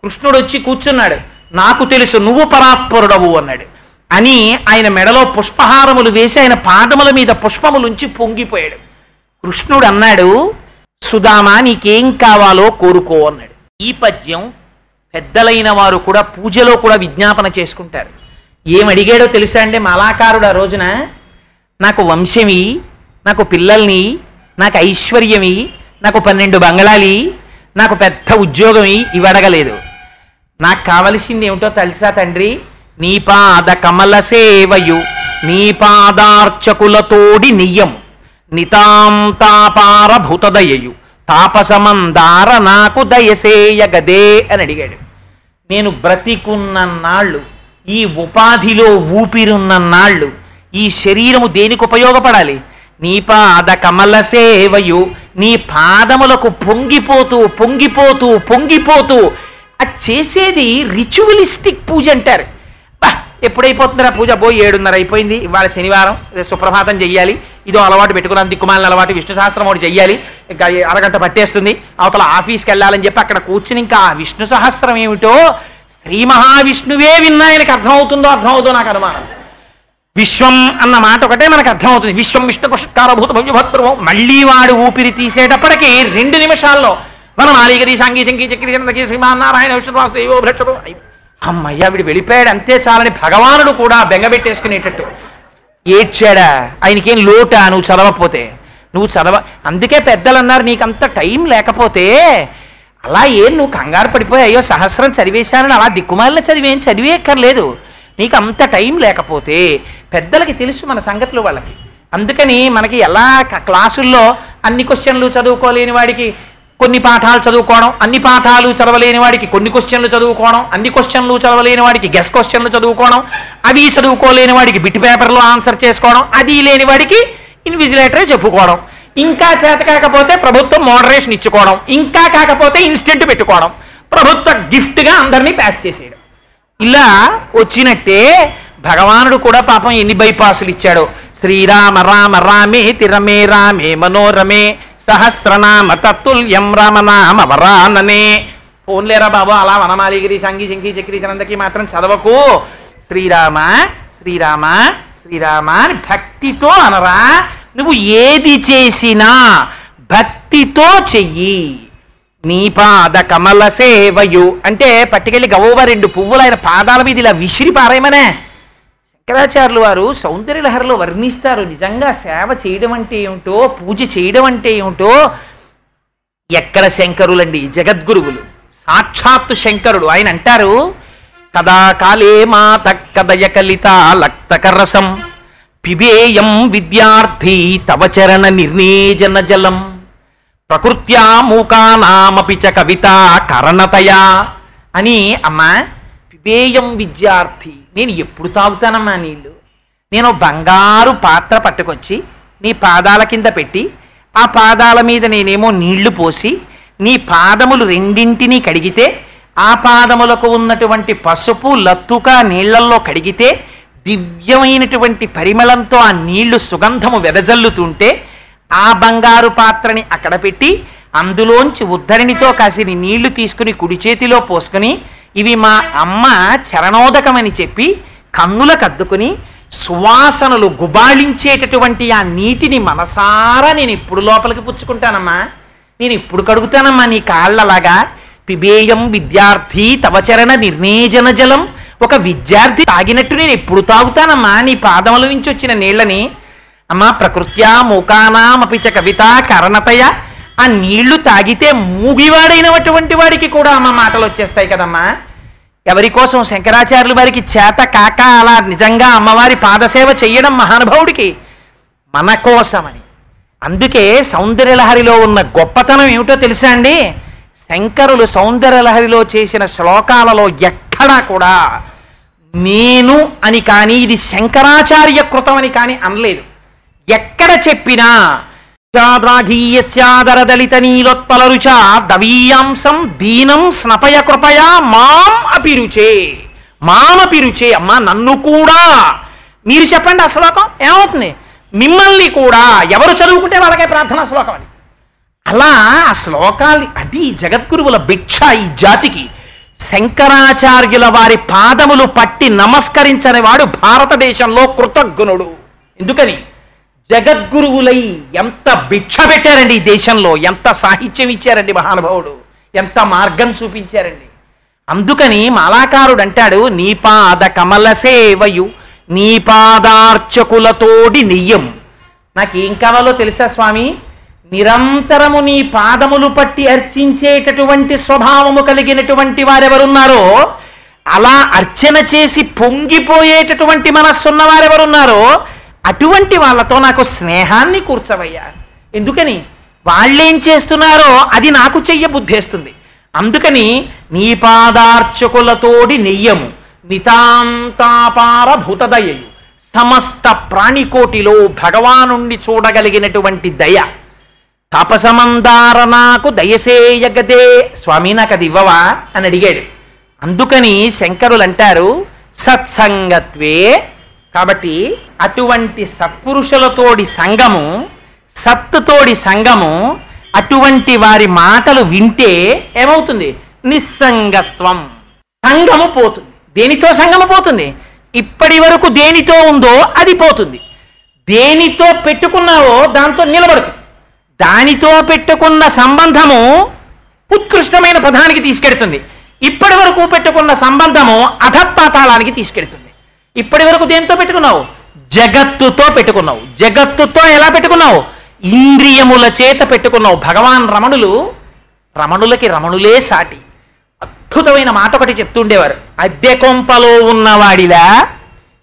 కృష్ణుడు వచ్చి కూర్చున్నాడు. నాకు తెలుసు నువ్వు పరాత్పరుడవు అన్నాడు. అని ఆయన మెడలో పుష్పహారములు వేసి ఆయన పాదముల మీద పుష్పములుంచి పొంగిపోయాడు. కృష్ణుడు అన్నాడు సుదామా నీకేం కావాలో కోరుకో అన్నాడు. ఈ పద్యం పెద్దలైన వారు కూడా పూజలో కూడా విజ్ఞాపన చేసుకుంటారు. ఏం అడిగాడో తెలుసా అండి మలాకారుడు ఆ రోజున? నాకు వంశమి నాకు పిల్లల్ని నాకు ఐశ్వర్యమి నాకు పన్నెండు బంగళాలి నాకు పెద్ద ఉద్యోగమి ఇవి అడగలేదు నాకు కావలసింది ఏమిటో తెలుసా తండ్రి? నీ పాద కమల సేవయు నీ పాదార్చకులతోడి నియ్యం నితాంతాపారభూతదయయు తాపసమందార నాకు దయసేయగదే అని అడిగాడు. నేను బ్రతికున్న నాళ్ళు ఈ ఉపాధిలో ఊపిరున్న నాళ్ళు ఈ శరీరము దేనికి ఉపయోగపడాలి? నీ పాద కమల సేవయు నీ పాదములకు పొంగిపోతూ పొంగిపోతూ పొంగిపోతూ అది చేసేది రిచువలిస్టిక్ పూజ అంటారు. బా ఎప్పుడైపోతుందిరా పూజ? పోయి ఏడున్నర అయిపోయింది. ఇవాళ శనివారం సుప్రభాతం చెయ్యాలి. ఇదో అలవాటు పెట్టుకున్నాను దిక్కుమాలిన అలవాటు విష్ణు సహస్రం ఒకటి చెయ్యాలి. ఇంకా అరగంట పట్టేస్తుంది. అవతల ఆఫీస్కి వెళ్ళాలని చెప్పి అక్కడ కూర్చుని ఇంకా ఆ విష్ణు సహస్రం ఏమిటో శ్రీ మహావిష్ణువే విన్నా ఆయనకు అర్థమవుతుందో అర్థమవుతుందో నాకు అనుమానం. విశ్వం అన్న మాట ఒకటే మనకు అర్థమవుతుంది. విశ్వం విష్ణు పుష్కారభూత భవ్యభద్రవం. మళ్ళీ వాడు ఊపిరి తీసేటప్పటికి రెండు నిమిషాల్లో మన మాలిగది సంగీ సంగీ చక్రి చంద్రకి శ్రీమన్నారాయణ విష్ణువాసు దేవో భ్రక్షరు అమ్మయ్య వీడు వెళ్ళిపోయాడు. అంతే చాలని భగవానుడు కూడా బెంగబెట్టేసుకునేటట్టు ఏడ్చాడా? ఆయనకేం లోటా? నువ్వు చదవకపోతే. నువ్వు చదవ అందుకే పెద్దలు అన్నారు నీకంత టైం లేకపోతే. అలా ఏం నువ్వు కంగారు పడిపోయి అయ్యో సహస్రం చదివేశానని అలా దిక్కుమాలిన చదివేం చదివేక్కర్లేదు నీకు అంత టైం లేకపోతే. పెద్దలకి తెలుసు మన సంగతులు వాళ్ళకి. అందుకని మనకి ఎలా క్లాసుల్లో అన్ని క్వశ్చన్లు చదువుకోలేని వాడికి కొన్ని పాఠాలు చదువుకోవడం అన్ని పాఠాలు చదవలేని వాడికి కొన్ని క్వశ్చన్లు చదువుకోవడం అన్ని క్వశ్చన్లు చదవలేని వాడికి గెస్ క్వశ్చన్లు చదువుకోవడం అవి చదువుకోలేని వాడికి బిట్ పేపర్లో ఆన్సర్ చేసుకోవడం అది లేని వాడికి ఇన్విజిలేటరే చెప్పుకోవడం. ఇంకా చేత కాకపోతే ప్రభుత్వం మోడరేషన్ ఇచ్చుకోవడం ఇంకా కాకపోతే ఇన్స్టెంట్ పెట్టుకోవడం ప్రభుత్వ గిఫ్ట్గా అందరినీ ప్యాస్ చేసేయడం. ఇలా వచ్చినట్టే భగవానుడు కూడా పాపం ఎన్ని బైపాసులు ఇచ్చాడో? శ్రీరామ రామ రామే తిరమే రామే మనోరమే సహస్రనామ తత్తుల్యం రామనామ వరాననే. పోన్లేరా బాబు? అలా వనమాలిగిరి సంగి శంకి చక్రి చనందకి మాత్రం చదవకు. శ్రీరామ శ్రీరామ శ్రీరామ అని భక్తితో అనరా. నువ్వు ఏది చేసినా భక్తితో చెయ్యి. నీ పాద కమల సేవయు. అంటే పట్టుకెళ్ళి గవ్వ రెండు పువ్వులు ఆయన పాదాల మీద ఇలా విసిరి పారేయమనే. శంకరాచార్యులు వారు సౌందర్యలహరిలో వర్ణిస్తారు. నిజంగా సేవ చేయడం అంటే ఏమిటో పూజ చేయడం అంటే ఏమిటో ఎక్కడ శంకరులండి? జగద్గురువులు. సాక్షాత్తు శంకరుడు. ఆయన అంటారు కదా కాలే మాత కదయ కలిత లక్తకరసం పిబేయం విద్యార్థి తవచరణ నిర్ణేజన నిర్నేజన జలం. ప్రకృత్యా మూకానామపి చ కవిత కరణతయా అని అమ్మ పిబేయం విద్యార్థి నేను ఎప్పుడు తాగుతానమ్మా నీళ్ళు? నేను బంగారు పాత్ర పట్టుకొచ్చి నీ పాదాల కింద పెట్టి ఆ పాదాల మీద నేనేమో నీళ్ళు పోసి నీ పాదములు రెండింటినీ కడిగితే ఆ పాదములకు ఉన్నటువంటి పసుపు లత్తుక నీళ్ళల్లో కడిగితే దివ్యమైనటువంటి పరిమళంతో ఆ నీళ్ళు సుగంధము వెదజల్లుతుంటే ఆ బంగారు పాత్రని అక్కడ పెట్టి అందులోంచి ఉద్ధరణితో కాసిని నీళ్ళు తీసుకుని కుడి చేతిలో పోసుకుని ఇవి మా అమ్మ చరణోదకమని చెప్పి కన్నులకు అద్దుకుని సువాసనలు గుబాళించేటటువంటి ఆ నీటిని మనసారా నేను ఇప్పుడు లోపలికి పుచ్చుకుంటానమ్మా. నేను ఇప్పుడు కడుగుతానమ్మా నీ కాళ్ళలాగా. పిబేయం విద్యార్థి తవచరణ నిర్నేజన జలం. ఒక విద్యార్థి తాగినట్టు నేను ఎప్పుడు తాగుతానమ్మా నీ పాదముల నుంచి వచ్చిన నీళ్ళని. అమ్మా ప్రకృత్యా మూకానామపిచ కవిత కరణతయ. ఆ నీళ్ళు తాగితే మూగివాడైనటువంటి వాడికి కూడా అమ్మ మాటలు వచ్చేస్తాయి కదమ్మా. ఎవరి కోసం శంకరాచార్యులు వారికి చేత కాక అలా నిజంగా అమ్మవారి పాదసేవ చెయ్యడం మహానుభావుడికి మన కోసమని. అందుకే సౌందర్యలహరిలో ఉన్న గొప్పతనం ఏమిటో తెలుసా అండి? శంకరులు సౌందర్యలహరిలో చేసిన శ్లోకాలలో ఎక్కడా కూడా నేను అని కానీ ఇది శంకరాచార్య కృతం అని కానీ అనలేదు. ఎక్కడ చెప్పినా దళిత నీలోత్పల దవీయాంశం దీనం స్నపయ కృపయా మాం అపిరుచే మాం అపిరుచే. అమ్మా నన్ను కూడా. మీరు చెప్పండి ఆ శ్లోకం? ఏమవుతుంది? మిమ్మల్ని కూడా. ఎవరు చదువుకుంటే వాళ్ళకే ప్రార్థనా శ్లోకం అని. అలా ఆ శ్లోకాల్ని అది జగద్గురువుల భిక్ష ఈ జాతికి. శంకరాచార్యుల వారి పాదములు పట్టి నమస్కరించని వాడు భారతదేశంలో కృతజ్ఞుడు. ఎందుకని? జగద్గురువులై ఎంత భిక్ష పెట్టారండి ఈ దేశంలో ఎంత సాహిత్యం ఇచ్చారండి మహానుభావుడు ఎంత మార్గం చూపించారండి. అందుకని మాలాకారుడు అంటాడు నీ పాద కమల సేవయు నీ పాదార్చకులతోడి నెయ్యం. నాకేం కావాలో తెలుసా స్వామి? నిరంతరము నీ పాదములు పట్టి అర్చించేటటువంటి స్వభావము కలిగినటువంటి వారెవరున్నారో అలా అర్చన చేసి పొంగిపోయేటటువంటి మనస్సున్న వారెవరున్నారో అటువంటి వాళ్ళతో నాకు స్నేహాన్ని కూర్చవయ్యా. ఎందుకని? వాళ్ళేం చేస్తున్నారో అది నాకు చెయ్య బుద్ధేస్తుంది. అందుకని నీ పాదార్చకులతోడి నెయ్యము నితాంతాపార భూతదయయు సమస్త ప్రాణికోటిలో భగవానుణ్ణి చూడగలిగినటువంటి దయ. తపసమందార నాకు దయసేయగదే స్వామి నాకు అది ఇవ్వవా అని అడిగాడు. అందుకని శంకరులు అంటారు సత్సంగత్వే కాబట్టి అటువంటి సత్పురుషులతోడి సంగము సత్తుతోడి సంగము అటువంటి వారి మాటలు వింటే ఏమవుతుంది? నిస్సంగత్వం. సంగము పోతుంది. దేనితో సంగము పోతుంది? ఇప్పటి వరకు దేనితో ఉందో అది పోతుంది. దేనితో పెట్టుకున్నావో దాంతో నిలబడుతుంది దానితో పెట్టుకున్న సంబంధము ఉత్కృష్టమైన పదానికి తీసుకెడుతుంది. ఇప్పటి వరకు పెట్టుకున్న సంబంధము అధపాతాళానికి తీసుకెడుతుంది. ఇప్పటి వరకు దేంతో పెట్టుకున్నావు? జగత్తుతో పెట్టుకున్నావు. జగత్తుతో ఎలా పెట్టుకున్నావు? ఇంద్రియముల చేత పెట్టుకున్నావు. భగవాన్ రమణులు రమణులకి రమణులే సాటి. అద్భుతమైన మాట ఒకటి చెప్తుండేవారు. అద్దె కొంపలో ఉన్నవాడిలా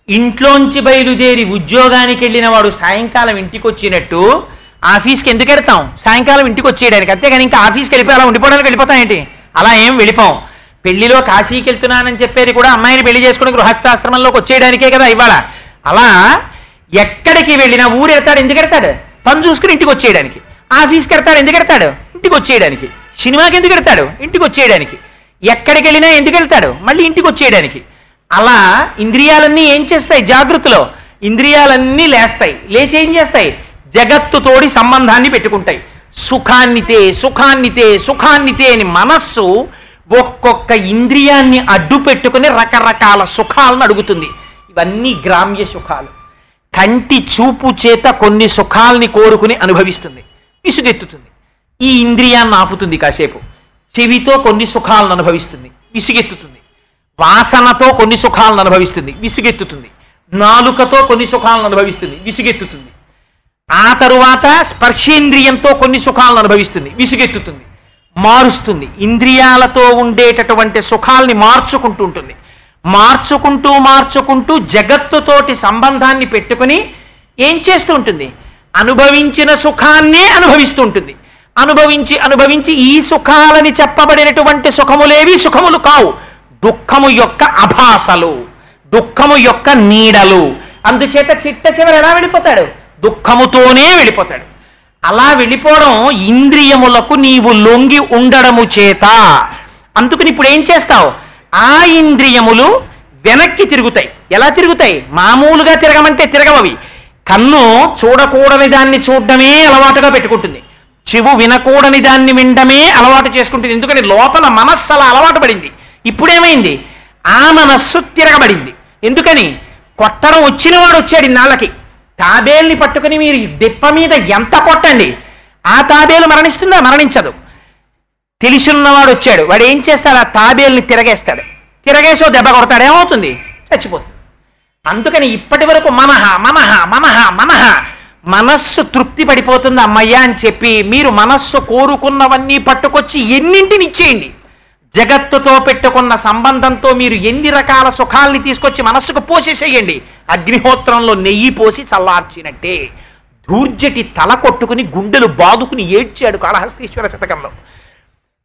ఇంట్లోంచి బయలుదేరి ఉద్యోగానికి వెళ్ళిన వాడు సాయంకాలం ఇంటికి వచ్చినట్టు ఆఫీస్కి ఎందుకు వెళ్తాం? సాయంకాలం ఇంటికి వచ్చేయడానికి అంతేగాని ఇంకా ఆఫీస్కి వెళ్ళిపోయి అలా ఉండిపోవడానికి వెళ్ళిపోతాం ఏంటి? అలా ఏం వెళ్ళిపోం. పెళ్ళిలో కాశీకి వెళ్తున్నానని చెప్పేది కూడా అమ్మాయిని పెళ్ళి చేసుకుని గృహస్థాశ్రమంలోకి వచ్చేయడానికే కదా ఇవాళ. అలా ఎక్కడికి వెళ్ళినా ఊరు వెళ్తాడు ఎందుకు వెళ్తాడు? పని చూసుకుని ఇంటికి వచ్చేయడానికి. ఆఫీస్కి వెళ్తాడు ఎందుకు వెళ్తాడు? ఇంటికి వచ్చేయడానికి. సినిమాకి ఎందుకు వెళ్తాడు? ఇంటికి వచ్చేయడానికి. ఎక్కడికి వెళ్ళినా ఎందుకు వెళ్తాడు? మళ్ళీ ఇంటికి వచ్చేయడానికి. అలా ఇంద్రియాలన్నీ ఏం చేస్తాయి జాగ్రత్తలో ఇంద్రియాలన్నీ లేస్తాయి లేచి ఏం చేస్తాయి? జగత్తుతోడి సంబంధాన్ని పెట్టుకుంటాయి. సుఖాన్నితే సుఖాన్నితే సుఖాన్నితే అని మనస్సు ఒక్కొక్క ఇంద్రియాన్ని అడ్డు పెట్టుకుని రకరకాల సుఖాలను అడుగుతుంది. ఇవన్నీ గ్రామ్య సుఖాలు. కంటి చూపు చేత కొన్ని సుఖాల్ని కోరుకుని అనుభవిస్తుంది. విసుగెత్తుతుంది. ఈ ఇంద్రియాన్ని ఆపుతుంది కాసేపు. చెవితో కొన్ని సుఖాలను అనుభవిస్తుంది. విసుగెత్తుతుంది. వాసనతో కొన్ని సుఖాలను అనుభవిస్తుంది. విసుగెత్తుతుంది. నాలుకతో కొన్ని సుఖాలను అనుభవిస్తుంది. విసుగెత్తుతుంది. ఆ తరువాత స్పర్శేంద్రియంతో కొన్ని సుఖాలను అనుభవిస్తుంది. విసుగెత్తుతుంది. మారుస్తుంది. ఇంద్రియాలతో ఉండేటటువంటి సుఖాల్ని మార్చుకుంటూ ఉంటుంది మార్చుకుంటూ మార్చుకుంటూ జగత్తుతోటి సంబంధాన్ని పెట్టుకుని ఏం చేస్తూ ఉంటుంది అనుభవించిన సుఖాన్నే అనుభవిస్తూ ఉంటుంది అనుభవించి అనుభవించి ఈ సుఖాలని చెప్పబడినటువంటి సుఖములేవి సుఖములు కావు. దుఃఖము యొక్క అభాసలు దుఃఖము యొక్క నీడలు. అందుచేత చిట్ట చివరి ఎలా వెళ్ళిపోతాడు? దుఃఖముతోనే వెళ్ళిపోతాడు. అలా వెళ్ళిపోవడం ఇంద్రియములకు నీవు లొంగి ఉండడము చేత. అందుకని ఇప్పుడు ఏం చేస్తావు? ఆ ఇంద్రియములు వెనక్కి తిరుగుతాయి. ఎలా తిరుగుతాయి? మామూలుగా తిరగమంటే తిరగవవి. కన్ను చూడకూడని దాన్ని చూడడమే అలవాటుగా పెట్టుకుంటుంది. చెవు వినకూడని దాన్ని వినడమే అలవాటు చేసుకుంటుంది. ఎందుకని? లోపల మనస్సు అలా అలవాటు పడింది. ఇప్పుడేమైంది? ఆ మనస్సు తిరగబడింది. ఎందుకని? కొట్టడం వచ్చినవాడు వచ్చాడు ఇన్నాళ్ళకి. తాబేల్ని పట్టుకుని మీరు దెప్ప మీద ఎంత కొట్టండి? ఆ తాబేలు మరణిస్తుందా? మరణించదు. తెలిసిన్నవాడు వచ్చాడు. వాడు ఏం చేస్తాడు? ఆ తాబేల్ని తిరగేస్తాడు. తిరగేసో దెబ్బ కొడతాడు. ఏమవుతుంది? చచ్చిపోతుంది. అందుకని ఇప్పటి వరకు మనహ మమహ మమహ మమహ. మనస్సు తృప్తి పడిపోతుంది అమ్మయ్య అని చెప్పి మీరు మనస్సు కోరుకున్నవన్నీ పట్టుకొచ్చి ఎన్నింటిని ఇచ్చేయండి? జగత్తుతో పెట్టుకున్న సంబంధంతో మీరు ఎన్ని రకాల సుఖాల్ని తీసుకొచ్చి మనస్సుకు పోసేసేయండి? అగ్నిహోత్రంలో నెయ్యి పోసి చల్లార్చినట్టే. దూర్జటి తల కొట్టుకుని గుండెలు బాదుకుని ఏడ్చాడు కాళహస్తీశ్వర శతకంలో.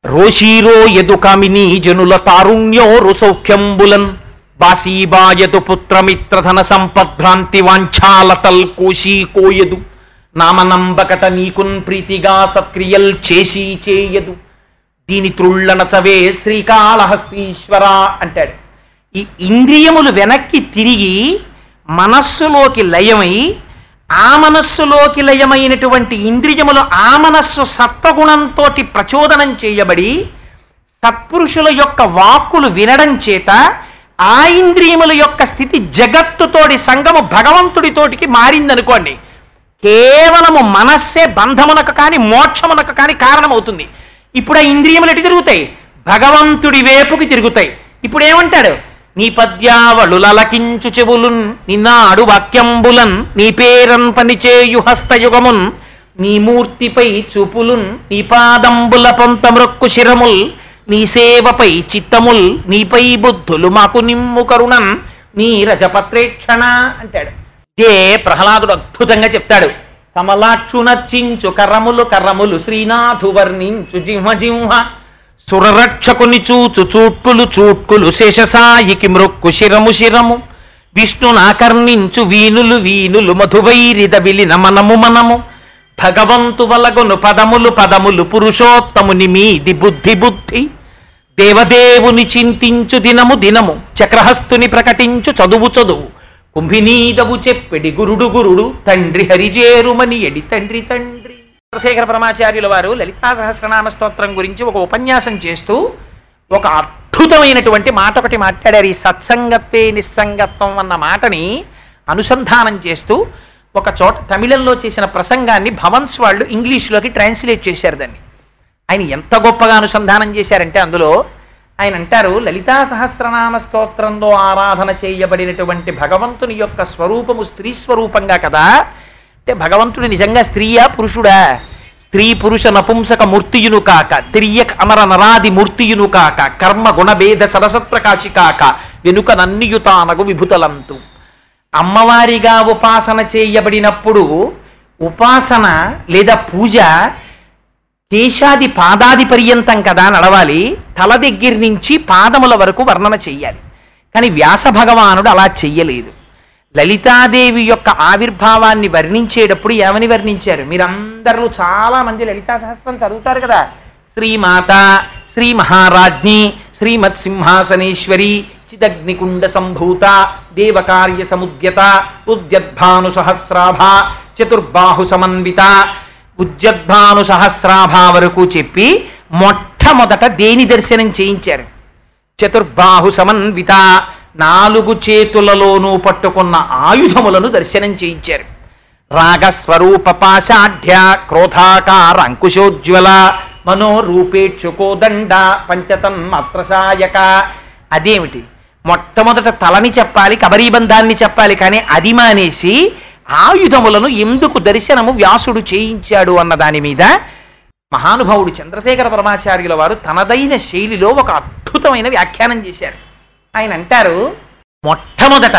రోషీరో ఎదుకమిని జనుల తారుణ్యో రుసౌఖ్యంబులన్. బాసీబాయదు పుత్రమిత్రధన సంపద్భ్రాంతి వాంఛాలతల్ కోశీ కోయదు. నామనంబకట నీకున్ ప్రీతిగా సత్క్రియల్ చేసి చేయదు. దీని త్రుళ్ళనచవే శ్రీకాళహస్తీశ్వర అంటాడు. ఈ ఇంద్రియములు వెనక్కి తిరిగి మనస్సులోకి లయమై ఆ మనస్సులోకి లయమైనటువంటి ఇంద్రియములు ఆ మనస్సు సత్వగుణంతో ప్రచోదనం చేయబడి సత్పురుషుల యొక్క వాక్కులు వినడం చేత ఆ ఇంద్రియముల యొక్క స్థితి జగత్తుతోటి సంగము భగవంతుడితోటికి మారిందనుకోండి. కేవలము మనస్సే బంధమునకు కానీ మోక్షమునకు కానీ కారణమవుతుంది. ఇప్పుడు ఆ ఇంద్రియములు ఎటు తిరుగుతాయి? భగవంతుడి వేపుకి తిరుగుతాయి. ఇప్పుడు ఏమంటాడు నీ పద్యావళు లలకించు చెవులున్ నిన్నాడు వాక్యంబులన్ నీ పేరన్ పనిచేయు హస్తయుగమున్ నీ మూర్తిపై చూపులున్ నీ పాదంబుల పొంతమృక్కు శిరముల్ నీ సేవపై చిత్తముల్ నీపై బుద్ధులు మాకు నిమ్ము కరుణన్ నీ రజపత్రేక్షణ అంటాడు. ఇదే ప్రహ్లాదుడు అద్భుతంగా చెప్తాడు. కమలాక్షునర్చించు కర్రములు కర్రములు శ్రీనాథు వర్ణించు జింహ జింహ. సురరక్షకుని చూచు చూట్టులు చూట్టులు శేషసాయికి మృక్కు శిరము శిరము. విష్ణునాకర్ణించు వీనులు వీనులు మధువైరిద విలిన మనము మనము. భగవంతు వలగొను పదములు పదములు పురుషోత్తముని మీది బుద్ధి బుద్ధి. దేవదేవుని చింతించు దినము దినము. చక్రహస్తుని ప్రకటించు చదువు చదువు. కుంభినీదవు చెప్పెడి గురుడు గురుడు తండ్రి హరిజేరుమని ఎడి తండ్రి తండ్రి. చంద్రశేఖర పరమాచార్యుల వారు లలితా సహస్రనామ స్తోత్రం గురించి ఒక ఉపన్యాసం చేస్తూ ఒక అద్భుతమైనటువంటి మాట ఒకటి మాట్లాడారు. ఈ సత్సంగత్వే నిస్సంగత్వం అన్న మాటని అనుసంధానం చేస్తూ ఒక చోట తమిళంలో చేసిన ప్రసంగాన్ని భవన్స్ వాళ్ళు ఇంగ్లీష్లోకి ట్రాన్స్లేట్ చేశారు దాన్ని. ఆయన ఎంత గొప్పగా అనుసంధానం చేశారంటే అందులో ఆయన అంటారు లలితా సహస్రనామ స్తోత్రంలో ఆరాధన చేయబడినటువంటి భగవంతుని యొక్క స్వరూపము స్త్రీ స్వరూపంగా కదా? అంటే భగవంతుడు నిజంగా స్త్రీయా పురుషుడా? స్త్రీ పురుష నపుంసక మూర్తియును కాక తిరియక్ అమర నరాది మూర్తియును కాక కర్మ గుణభేద సరసత్ప్రకాశి కాక వెనుక నన్నియుతానగు విభుతలంతు. అమ్మవారిగా ఉపాసన చేయబడినప్పుడు ఉపాసన లేదా పూజ కేశాది పాదాది పర్యంతం కదా నడవాలి తల దగ్గర నుంచి పాదముల వరకు వర్ణన చెయ్యాలి. కానీ వ్యాస భగవానుడు అలా చెయ్యలేదు. లలితాదేవి యొక్క ఆవిర్భావాన్ని వర్ణించేటప్పుడు ఏమని వర్ణించారు? మీరందరూ చాలా మంది లలితా సహస్రం చదువుతారు కదా. శ్రీమాత శ్రీ మహారాజ్ఞి శ్రీమత్ సింహాసనేశ్వరి చిదగ్నికుండ సంభూత దేవకార్య సముద్యత ఉద్యద్భాను సహస్రాభ చతుర్బాహు సమన్విత ఉద్యద్భాను సహస్రాభ వరకు చెప్పి మొట్టమొదట దేని దర్శనం చేయించారు? చతుర్బాహు సమన్విత నాలుగు చేతులలోనూ పట్టుకున్న ఆయుధములను దర్శనం చేయించారు. రాగస్వరూప పాశాఢ్య క్రోధాకార అంకుశోజ్వల మనోరూపేక్షుకోదండ పంచతన్మాత్రసాయక అదేమిటి? మొట్టమొదట తలని చెప్పాలి కబరీబంధాన్ని చెప్పాలి కానీ అది మానేసి ఆయుధములను ఎందుకు దర్శనము వ్యాసుడు చేయించాడు అన్న దాని మీద మహానుభావుడు చంద్రశేఖర పరమాచార్యుల వారు తనదైన శైలిలో ఒక అద్భుతమైన వ్యాఖ్యానం చేశారు. ఆయన అంటారు మొట్టమొదట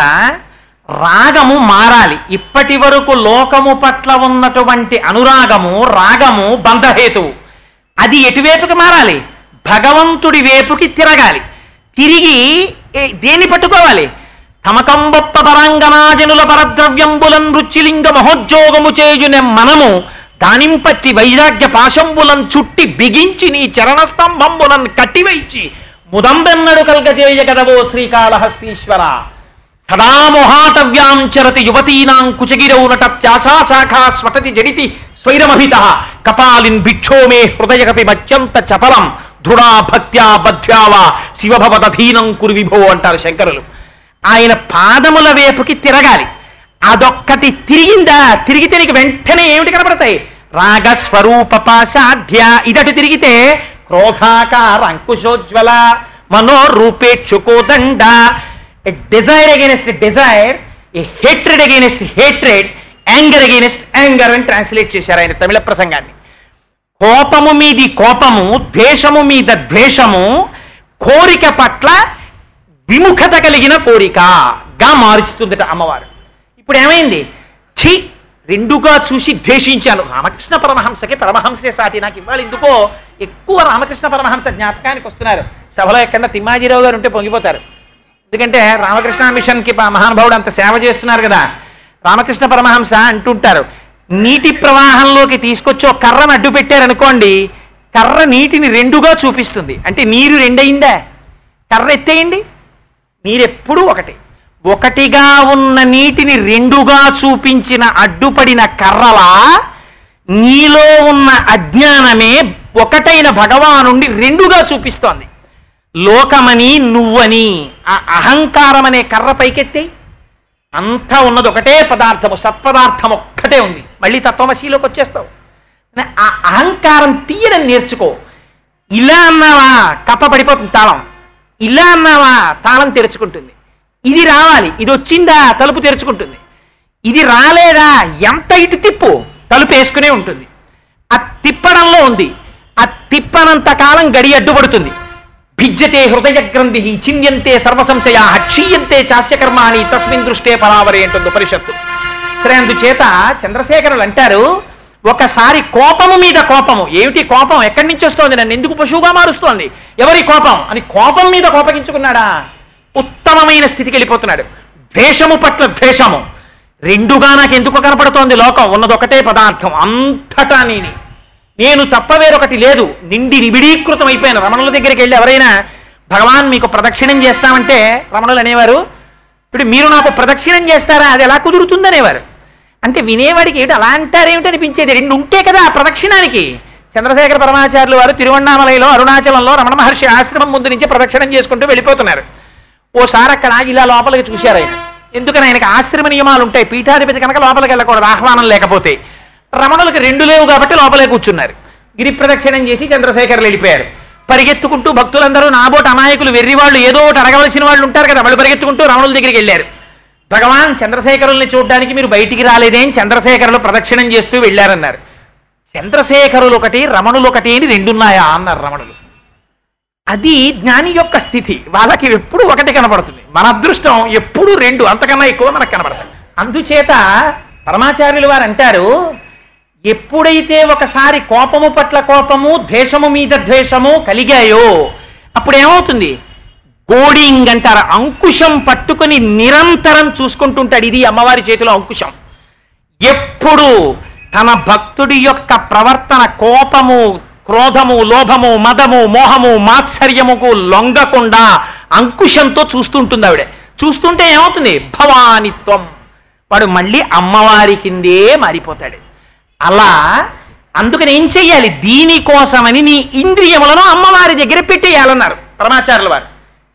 రాగము మారాలి. ఇప్పటి వరకు లోకము పట్ల ఉన్నటువంటి అనురాగము రాగము బంధహేతువు. అది ఎటువైపుకి మారాలి? భగవంతుడి వైపుకి తిరగాలి. తిరిగి దేన్ని పట్టుకోవాలి? తమకంబొప్ప పరాంగనాజనుల పరద్రవ్యంబులం రుచిలింగ మహోద్యోగము చేయునే మనము దానింపత్తి వైరాగ్య పాశంబులం చుట్టి బిగించి నీ చరణస్తంభంబులం కట్టివైచి ముదంబెన్నడు కల్గజేయగదవో శ్రీకాళహస్తీశ్వర. సదా మొహాటవ్యాం చరతి యువతీనాం కుచగిరౌనట నట త్యాశాఖా స్వటతి జడితి స్వైరమభిత. కపాలిన్ భిక్షో మే హృదయకపి మత్యంత చపలం. దృఢా భక్త్యా బధ్యావా శివభవదధీనం కురు విభో అంటారు శంకరులు. ఆయన పాదముల వైపుకి తిరగాలి. అదొక్కటి తిరిగిందా? తిరిగితే నీకు వెంటనే ఏమిటి కనపడతాయి? రాగ పాశాధ్య ఇదటి తిరిగితే క్రోధాకార అంకుశోజ్వల మనోరూపేక్షుకోదండ a desire against desire a hatred against hatred anger against anger అని ట్రాన్స్లేట్ చేశారు ఆయన తమిళ ప్రసంగాన్ని. కోపము మీది కోపము ద్వేషము మీద ద్వేషము కోరిక పట్ల విముఖత కలిగిన కోరికగా మారుస్తుందట అమ్మవారు. ఇప్పుడు ఏమైంది? ఛీ రెండుగా చూసి ద్వేషించాను. రామకృష్ణ పరమహంసకి పరమహంసే సాటి. నాకు ఇవాళ ఎందుకో ఎక్కువ రామకృష్ణ పరమహంస జ్ఞాపకానికి వస్తున్నారు. సభలో ఎక్కడ తిమ్మాజీరావు గారు ఉంటే పొంగిపోతారు. ఎందుకంటే రామకృష్ణ మిషన్కి మహానుభావుడు అంత సేవ చేస్తున్నారు కదా. రామకృష్ణ పరమహంస అంటుంటారు నీటి ప్రవాహంలోకి తీసుకొచ్చి ఒక కర్రను అడ్డు పెట్టారనుకోండి కర్ర నీటిని రెండుగా చూపిస్తుంది. అంటే నీరు రెండయిందా? కర్ర ఎత్తేయండి. నీరెప్పుడూ ఒకటి. ఒకటిగా ఉన్న నీటిని రెండుగా చూపించిన అడ్డుపడిన కర్రలా నీలో ఉన్న అజ్ఞానమే ఒకటైన భగవానుండి రెండుగా చూపిస్తోంది. లోకమని నువ్వని ఆ అహంకారం అనే కర్ర పైకెత్తేయి. అంతా ఉన్నది ఒకటే పదార్థము సత్పదార్థం ఒక్కటే ఉంది. మళ్ళీ తత్వమశీలోకి వచ్చేస్తావు. ఆ అహంకారం తీయడం నేర్చుకో. ఇలా అన్నావా? కప్ప పడిపోతుంది తాళం. ఇలా అన్నావా తాళం తెరుచుకుంటుంది. ఇది రావాలి ఇది వచ్చిందా తలుపు తెరుచుకుంటుంది. ఇది రాలేదా ఎంత ఇటు తిప్పు తలుపు వేసుకునే ఉంటుంది. ఆ తిప్పడంలో ఉంది ఆ తిప్పనంత కాలం గడి అడ్డుపడుతుంది. భిజ్యతే హృదయ గ్రంథి చింద్యంతే సర్వసంశయా క్షీయంతే చాస్యకర్మాని తస్మిన్ దృష్టే పరావరే అంటుంది ఉపనిషత్తు. సరే అందుచేత చంద్రశేఖరులు అంటారు ఒకసారి కోపము మీద కోపము. ఏమిటి కోపం? ఎక్కడి నుంచి వస్తోంది? నన్ను ఎందుకు పశువుగా మారుస్తోంది? ఎవరి కోపం? అని కోపం మీద కోపగించుకున్నాడా? ఉత్తమమైన స్థితికి వెళ్ళిపోతున్నాడు. ద్వేషము పట్ల ద్వేషము. రెండుగా నాకు ఎందుకు కనపడుతోంది లోకం. ఉన్నదొకటే పదార్థం. అంతటా నేను. నేను తప్ప వేరొకటి లేదు. నిండి నిబిడీకృతం అయిపోయాను. రమణుల దగ్గరికి వెళ్ళి ఎవరైనా భగవాన్ మీకు ప్రదక్షిణం చేస్తామంటే రమణులు అనేవారు ఇప్పుడు మీరు నాకు ప్రదక్షిణం చేస్తారా? అది ఎలా కుదురుతుందనేవారు. అంటే వినేవాడికి ఏమిటి? అలా అంటారేమిటి అనిపించేది? రెండు ఉంటే కదా ఆ ప్రదక్షిణానికి. చంద్రశేఖర పరమాచార్యులు వారు తిరువണ്ണామలైలో అరుణాచలంలో రమణ మహర్షి ఆశ్రమం ముందు నుంచి ప్రదక్షిణం చేసుకుంటూ వెళ్ళిపోతున్నారు. ఓసారి అక్కడ ఇలా లోపలికి చూశారు ఆయన. ఎందుకని ఆయనకి ఆశ్రమ నియమాలు ఉంటాయి? పీఠాధిపతి కనుక లోపలికి వెళ్ళకూడదు ఆహ్వానం లేకపోతే. రమణులకు రెండు లేవు కాబట్టి లోపలే కూర్చున్నారు. గిరి ప్రదక్షిణం చేసి చంద్రశేఖర్లు వెళ్ళిపోయారు. పరిగెత్తుకుంటూ భక్తులందరూ నాబోటి అమాయకులు వెర్రి వాళ్ళు ఏదో ఒకటి అడగవలసిన వాళ్ళు ఉంటారు కదా వాళ్ళు పరిగెత్తుకుంటూ రమణుల దగ్గరికి వెళ్ళారు. భగవాన్ చంద్రశేఖరుల్ని చూడడానికి మీరు బయటికి రాలేదేం? చంద్రశేఖరులు ప్రదక్షిణం చేస్తూ వెళ్ళారన్నారు. చంద్రశేఖరులు ఒకటి రమణులు ఒకటి అని రెండున్నాయా అన్నారు రమణులు. అది జ్ఞాని యొక్క స్థితి. వాళ్ళకి ఎప్పుడు ఒకటి కనబడుతుంది. మన అదృష్టం ఎప్పుడు రెండు అంతకన్నా ఎక్కువ మనకు కనబడతాయి. అందుచేత పరమాచార్యులు వారు అంటారు ఎప్పుడైతే ఒకసారి కోపము పట్ల కోపము ద్వేషము మీద ద్వేషము కలిగాయో అప్పుడు ఏమవుతుంది గోడింగ్ అంటారు. అంకుశం పట్టుకొని నిరంతరం చూసుకుంటుంటాడు. ఇది అమ్మవారి చేతిలో అంకుశం. ఎప్పుడు తన భక్తుడి యొక్క ప్రవర్తన కోపము క్రోధము లోభము మదము మోహము మాత్సర్యముకు లొంగకుండా అంకుశంతో చూస్తుంటుంది ఆవిడ. చూస్తుంటే ఏమవుతుంది? భవానిత్వం. వాడు మళ్ళీ అమ్మవారి కిందే మారిపోతాడు. అలా అందుకని ఏం చెయ్యాలి? దీనికోసమని నీ ఇంద్రియములను అమ్మవారి దగ్గర పెట్టేయాలన్నారు పరమాచార్యుల వారు.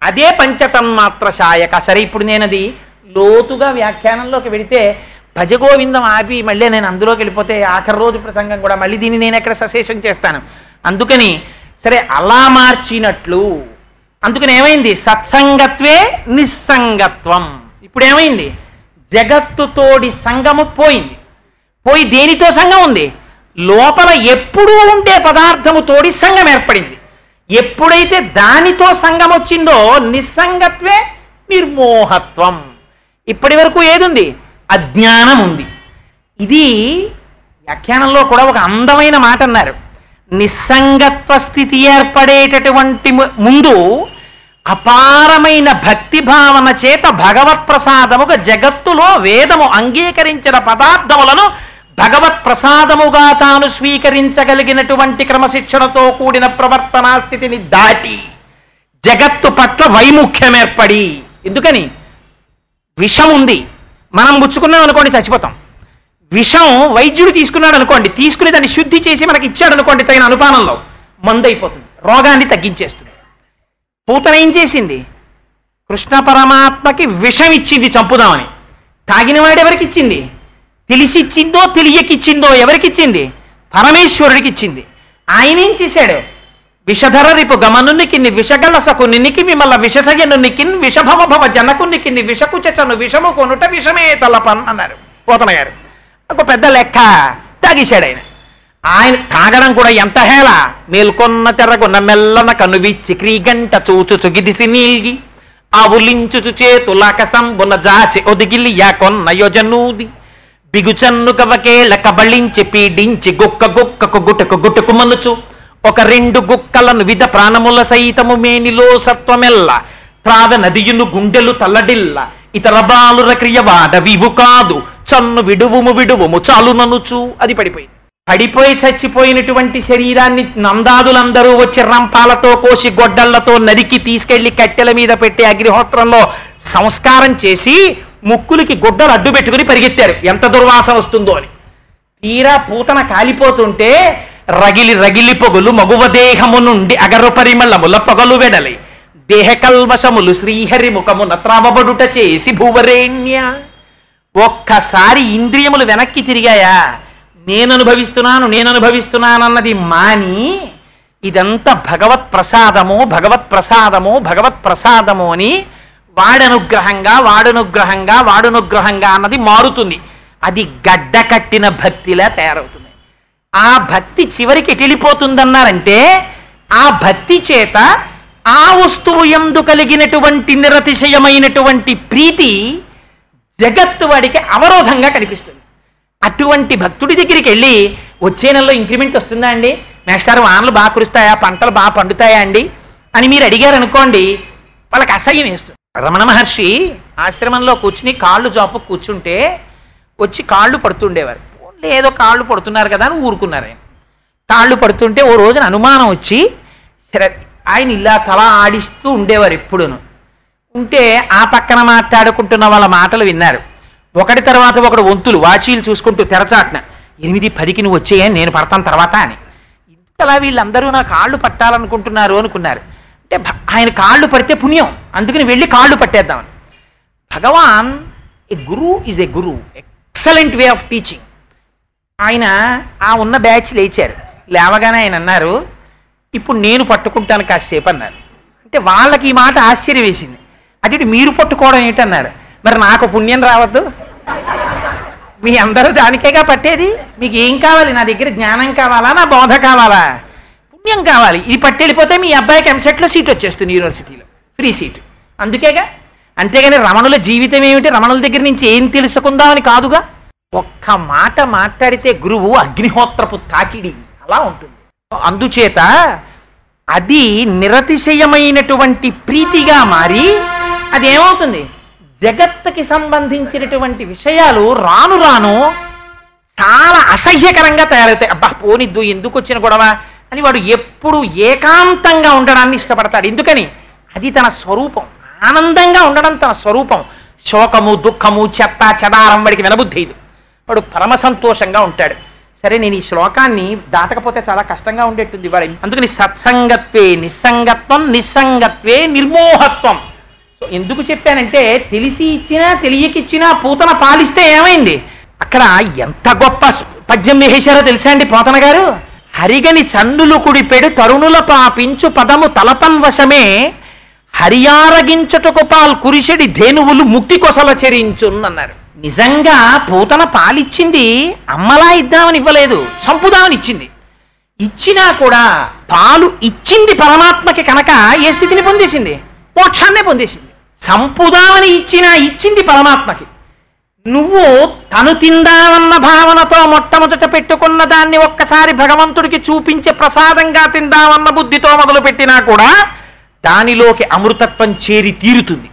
అదే పంచతన్మాత్ర సాయక సరే ఇప్పుడు నేను అది లోతుగా వ్యాఖ్యానంలోకి వెడితే భజగోవిందం ఆపి మళ్ళీ నేను అందులోకి వెళ్ళిపోతే ఆఖరి రోజు ప్రసంగం కూడా మళ్ళీ దీన్ని నేను ఎక్కడ సశేషం చేస్తాను. అందుకని సరే అలా మార్చినట్లు అందుకని ఏమైంది? సత్సంగత్వే నిస్సంగత్వం. ఇప్పుడు ఏమైంది జగత్తుతోడి సంగము పోయింది. పోయి దేనితో సంఘం ఉంది? లోపల ఎప్పుడూ ఉండే పదార్థము తోడి సంఘం ఏర్పడింది. ఎప్పుడైతే దానితో సంఘం వచ్చిందో నిస్సంగత్వే నిర్మోహత్వం. ఇప్పటి వరకు ఏదుంది? అజ్ఞానం ఉంది. ఇది వ్యాఖ్యానంలో కూడా ఒక అందమైన మాట అన్నారు. నిస్సంగత్వ స్థితి ఏర్పడేటటువంటి ము- ముందు అపారమైన భక్తి భావన చేత భగవత్ ప్రసాదముగా జగత్తులో వేదము అంగీకరించిన పదార్థములను భగవత్ ప్రసాదముగా తాను స్వీకరించగలిగినటువంటి క్రమశిక్షణతో కూడిన ప్రవర్తనా స్థితిని దాటి జగత్తు పట్ల వైముఖ్యం ఏర్పడి ఎందుకని? విషం ఉంది మనం ముచ్చుకున్నాం అనుకోండి చచ్చిపోతాం. విషం వైద్యుడు తీసుకున్నాడు అనుకోండి తీసుకుని దాన్ని శుద్ధి చేసి మనకి ఇచ్చాడు అనుకోండి తగిన అనుపానంలో మందు అయిపోతుంది రోగాన్ని తగ్గించేస్తుంది. పూతన ఏం చేసింది? కృష్ణ పరమాత్మకి విషం ఇచ్చింది చంపుదామని. తాగిన వాడు ఎవరికి ఇచ్చింది? తెలిసి ఇచ్చిందో తెలియకిచ్చిందో ఎవరికిచ్చింది పరమేశ్వరుడికి ఇచ్చింది. ఆయన ఏం చేశాడు? విషధర రిపు గమనునికిన్ని విషగలసకు నినికి మిమ్మల్ని విషసయ్యనునికిన్ విషభవ భవ జనకునికిన్ని విషకుచను విషము కొనుట విషమే తలపన్ అన్నారు. పోతన గారు ఒక పెద్ద లెక్క తాగేశాడు ఆయన ఆయన తాగడం కూడా ఎంత హేళ? మేల్కొన్న తెరగొన్న మెల్లన కనువిచ్చి క్రీగంట చూచు చుగిదిసి నీల్గి ఆవులించుచు చేతులాక సంబున జాచి ఒదిగిలి యాకొన్న యోజనూది. బిగుచన్ను కవకేళ కబళించి పీడించి గుక్క గుక్కకు గుటకు గుటకు మనుచు ఒక రెండు గుక్కలను విధ ప్రాణముల సైతము మేనిలో సత్వమెల్ల. త్రావ నదియును గుండెలు తల్లడిల్ల. ఇతర బాలుర క్రియ వాడవివు కాదు. చన్ను విడువుము విడువుము చాలు ననుచు. అది పడిపోయింది. పడిపోయి చచ్చిపోయినటువంటి శరీరాన్ని నందాదులందరూ వచ్చి రంపాలతో కోసి గొడ్డళ్ళతో నరికి తీసుకెళ్ళి కట్టెల మీద పెట్టి అగ్నిహోత్రంలో సంస్కారం చేసి ముక్కులకి గుడ్డలు అడ్డు పెట్టుకుని పరిగెత్తారు. ఎంత దుర్వాసన వస్తుందో అని. తీరా పూతన కాలిపోతుంటే రగిలి రగిలి పొగులు మగువ దేహము నుండి అగరు పరిమళముల పొగలు వెడలి. దేహ కల్వశములు శ్రీహరి ముఖమున త్రావబడుట చేసి భూవరేణ్య. ఒక్కసారి ఇంద్రియములు వెనక్కి తిరిగాయా? నేను అనుభవిస్తున్నాను నేను అనుభవిస్తున్నానన్నది మాని ఇదంతా భగవత్ ప్రసాదము భగవత్ ప్రసాదము భగవత్ ప్రసాదము అని వాడనుగ్రహంగా వాడనుగ్రహంగా వాడనుగ్రహంగా అన్నది మారుతుంది. అది గడ్డ కట్టిన భక్తిలా తయారవుతుంది. ఆ భక్తి చివరికి ఎటిలిపోతుందన్నారంటే ఆ భక్తి చేత ఆ వస్తువు ఎందు కలిగినటువంటి నిరతిశయమైనటువంటి ప్రీతి జగత్తు వాడికి అవరోధంగా కనిపిస్తుంది. అటువంటి భక్తుడి దగ్గరికి వెళ్ళి వచ్చే నెలలో ఇంక్రిమెంట్ వస్తుందా అండి? మేస్టార్ వానలు బాగా కురుస్తాయా? పంటలు బాగా పండుతాయా అండి? అని మీరు అడిగారు అనుకోండి వాళ్ళకి అసహ్యం వేస్తుంది. రమణ మహర్షి ఆశ్రమంలో కూర్చుని కాళ్ళు జాపు కూర్చుంటే వచ్చి కాళ్ళు పడుతుండేవారు. లేదో కాళ్ళు పడుతున్నారు కదా అని ఊరుకున్నారు. ఆయన కాళ్ళు పడుతుంటే ఓ రోజున అనుమానం వచ్చి సరే ఆయన ఇలా తల ఆడిస్తూ ఉండేవారు ఎప్పుడును. ఉంటే ఆ పక్కన మాట్లాడుకుంటున్న వాళ్ళ మాటలు విన్నారు. ఒకటి తర్వాత ఒకడు వంతులు వాచీలు చూసుకుంటూ తెరచాట్న ఎనిమిది పదికి నువ్వు వచ్చేయని నేను పడతాను తర్వాత అని. ఇంతలా వీళ్ళందరూ నా కాళ్ళు పట్టాలనుకుంటున్నారు అనుకున్నారు. అంటే ఆయన కాళ్ళు పడితే పుణ్యం అందుకని వెళ్ళి కాళ్ళు పట్టేద్దామని. Bhagavan a guru is a guru excellent way of teaching. ఆయన ఆ ఉన్న బ్యాచ్ లేచారు. లేవగానే ఆయన అన్నారు ఇప్పుడు నేను పట్టుకుంటాను కాసేపు అన్నారు. అంటే వాళ్ళకి ఈ మాట ఆశ్చర్యం వేసింది. అది మీరు పట్టుకోవడం ఏంటన్నారు? మరి నాకు పుణ్యం రావద్దు? మీ అందరూ దానికేగా పట్టేది? మీకు ఏం కావాలి? నా దగ్గర జ్ఞానం కావాలా? నా బోధ కావాలా? పుణ్యం కావాలి. ఇది పట్టెళ్ళిపోతే మీ అబ్బాయికి ఎంసెట్లో సీట్ వచ్చేస్తుంది యూనివర్సిటీలో ఫ్రీ సీట్ అందుకేగా? అంతేగాని రమణుల జీవితం ఏమిటి? రమణుల దగ్గర నుంచి ఏం తెలుసుకుందామని కాదుగా? ఒక్క మాట మాట్లాడితే గురువు అగ్నిహోత్రపు తాకిడి అలా ఉంటుంది. అందుచేత అది నిరతిశయమైనటువంటి ప్రీతిగా మారి అది ఏమవుతుంది జగత్తుకి సంబంధించినటువంటి విషయాలు రాను రాను చాలా అసహ్యకరంగా తయారవుతాయి. అబ్బా పోనిద్దు ఎందుకు వచ్చిన గొడవ అని వాడు ఎప్పుడు ఏకాంతంగా ఉండడాన్ని ఇష్టపడతాడు. ఎందుకని? అది తన స్వరూపం. ఆనందంగా ఉండడం తన స్వరూపం. శోకము దుఃఖము చెత్త చెదారం వాడికి వినబుద్ధేది వాడు పరమ సంతోషంగా ఉంటాడు. సరే నేను ఈ శ్లోకాన్ని దాటకపోతే చాలా కష్టంగా ఉండేట్టుంది వాడు. అందుకని సత్సంగత్వే నిస్సంగత్వం నిస్సంగత్వే నిర్మోహత్వం. సో ఎందుకు చెప్పానంటే తెలిసి ఇచ్చినా తెలియకిచ్చినా పూతన పాలిస్తే ఏమైంది? అక్కడ ఎంత గొప్ప పద్యం వేసేశారో తెలుసా అండి పోతన గారు? హరిగని చన్నులు కుడిపెడు తరుణుల పాపించు పదము తలతం వశమే హరియారగించటకు పాల్ కురిసెడి ధేనువులు ముక్తి కొసల చెరించున్నన్నారు. నిజంగా పూతన పాలిచ్చింది అమ్మలా ఇద్దామని ఇవ్వలేదు సంపుదామని ఇచ్చింది. ఇచ్చినా కూడా పాలు ఇచ్చింది పరమాత్మకి కనుక ఏ స్థితిని పొందేసింది? మోక్షాన్నే పొందేసింది. సంపుదామని ఇచ్చినా ఇచ్చింది పరమాత్మకి. నువ్వు తను తిందామన్న భావనతో మొట్టమొదట పెట్టుకున్న దాన్ని ఒక్కసారి భగవంతుడికి చూపించే ప్రసాదంగా తిందామన్న బుద్ధితో మొదలు పెట్టినా కూడా దానిలోకి అమృతత్వం చేరి తీరుతుంది.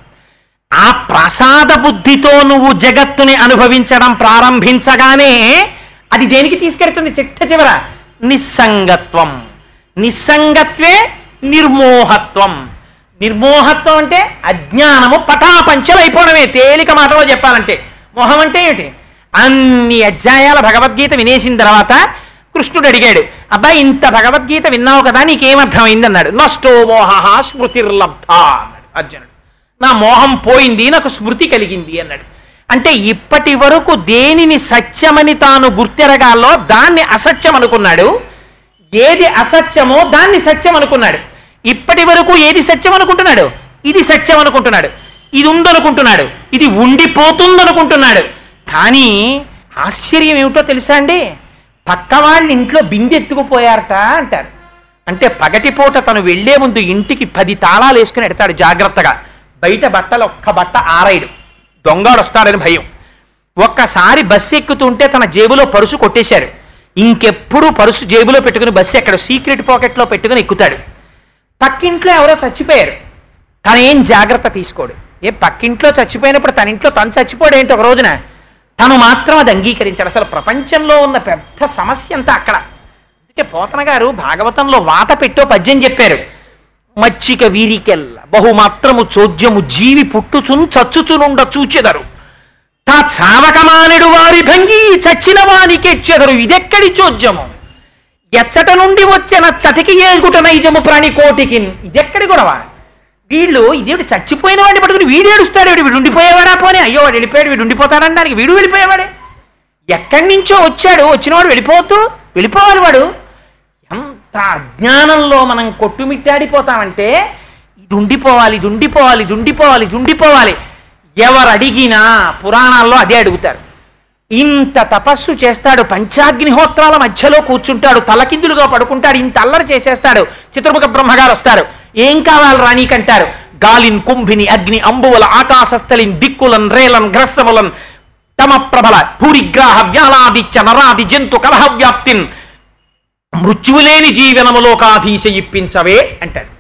ఆ ప్రసాద బుద్ధితో నువ్వు జగత్తుని అనుభవించడం ప్రారంభించగానే అది దేనికి తీసుకెళ్తుంది చిట్ట చివర? నిస్సంగత్వం. నిస్సంగత్వే నిర్మోహత్వం. నిర్మోహత్వం అంటే అజ్ఞానము పటాపంచలైపోవడమే. తేలిక మాటలో చెప్పాలంటే మోహం అంటే ఏమిటి? అన్ని అధ్యాయాల భగవద్గీత వినేసిన తర్వాత కృష్ణుడు అడిగాడు అబ్బాయి ఇంత భగవద్గీత విన్నావు కదా నీకేమర్థమైంది అన్నాడు నష్టో మోహ స్మృతిర్లబ్ధ అన్నాడు అర్జునుడు. నా మోహం పోయింది నాకు స్మృతి కలిగింది అన్నాడు. అంటే ఇప్పటి వరకు దేనిని సత్యమని తాను గుర్తెరగాలో దాన్ని అసత్యం అనుకున్నాడు. ఏది అసత్యమో దాన్ని సత్యం అనుకున్నాడు. ఇప్పటి వరకు ఏది సత్యం అనుకుంటున్నాడు? ఇది సత్యం అనుకుంటున్నాడు. ఇది ఉందనుకుంటున్నాడు. ఇది ఉండిపోతుందనుకుంటున్నాడు. కానీ ఆశ్చర్యం ఏమిటో తెలుసా అండి? పక్క వాళ్ళ ఇంట్లో బిందెత్తుకుపోయారట అంటారు. అంటే పగటిపూట తను వెళ్ళే ముందు ఇంటికి పది తాళాలు వేసుకుని ఎడతాడు జాగ్రత్తగా. బయట బట్టలు ఒక్క బట్ట ఆరాయడు. దొంగాడు వస్తాడని భయం. ఒక్కసారి బస్సు ఎక్కుతుంటే తన జేబులో పరుసు కొట్టేశారు. ఇంకెప్పుడు పరుసు జేబులో పెట్టుకుని బస్సు ఎక్కడ? సీక్రెట్ పాకెట్లో పెట్టుకుని ఎక్కుతాడు. పక్కింట్లో ఎవరో చచ్చిపోయారు. తనేం జాగ్రత్త తీసుకోడు. ఏ పక్కింట్లో చచ్చిపోయినప్పుడు తన ఇంట్లో తను చచ్చిపోడు ఏంటి ఒక రోజున? తను మాత్రం అది అంగీకరించాడు. అసలు ప్రపంచంలో ఉన్న పెద్ద సమస్య అంతా అక్కడ. అందుకే పోతన గారు భాగవతంలో వాత పెట్టో పద్యం చెప్పారు. మచ్చిక వీరికెల్ల. బహుమాత్రము చోద్యము జీవి పుట్టుచున్ చచ్చుచునుండ చూచెదరు. తా చావకమానెడు వారి భంగి చచ్చిన వానికెచ్చెదరు ఇదెక్కడి చోద్యము? ఎచ్చట నుండి వచ్చిన చటికి ఏగుట నైజము ప్రాణి కోటికి ఇదెక్కడి గొడవ? వీళ్ళు ఇదేడు చచ్చిపోయిన వాడిని పట్టుకుని వీడు ఏడుస్తాడు. వీడు వీడు ఉండిపోయేవాడా పోనీ అయ్యో వాడు వెళ్ళిపోయాడు. వీడు ఉండిపోతాడనడానికి వీడు వెళ్ళిపోయేవాడే. ఎక్కడి నుంచో వచ్చాడు. వచ్చినవాడు వెళ్ళిపోతూ వెళ్ళిపోవాలి వాడు. ఎంత అజ్ఞానంలో మనం కొట్టుమిట్టాడిపోతామంటే ఇది ఉండిపోవాలి ఇది ఉండిపోవాలి ఇది ఉండిపోవాలి ఇది ఉండిపోవాలి. ఎవరు అడిగినా పురాణాల్లో అదే అడుగుతారు. ఇంత తపస్సు చేస్తాడు పంచాగ్నిహోత్రాల మధ్యలో కూర్చుంటాడు తలకిందులుగా పడుకుంటాడు ఇంత అల్లరి చేసేస్తాడు చిత్రముఖ బ్రహ్మగారు వస్తారు. ఏం కావాలి రానీకంటారు గాలిన్ కుంభిని అగ్ని అంబువల ఆకాశస్థలిన్ దిక్కులన్ రేలన్ గ్రస్సములన్ తమ ప్రబల భూరిగ్రాహ వ్యాలాది చనరాది జంతు కలహ వ్యాప్తిన్ మృత్యువులేని జీవనములోకాధీశ ఇప్పించవే అంటాడు.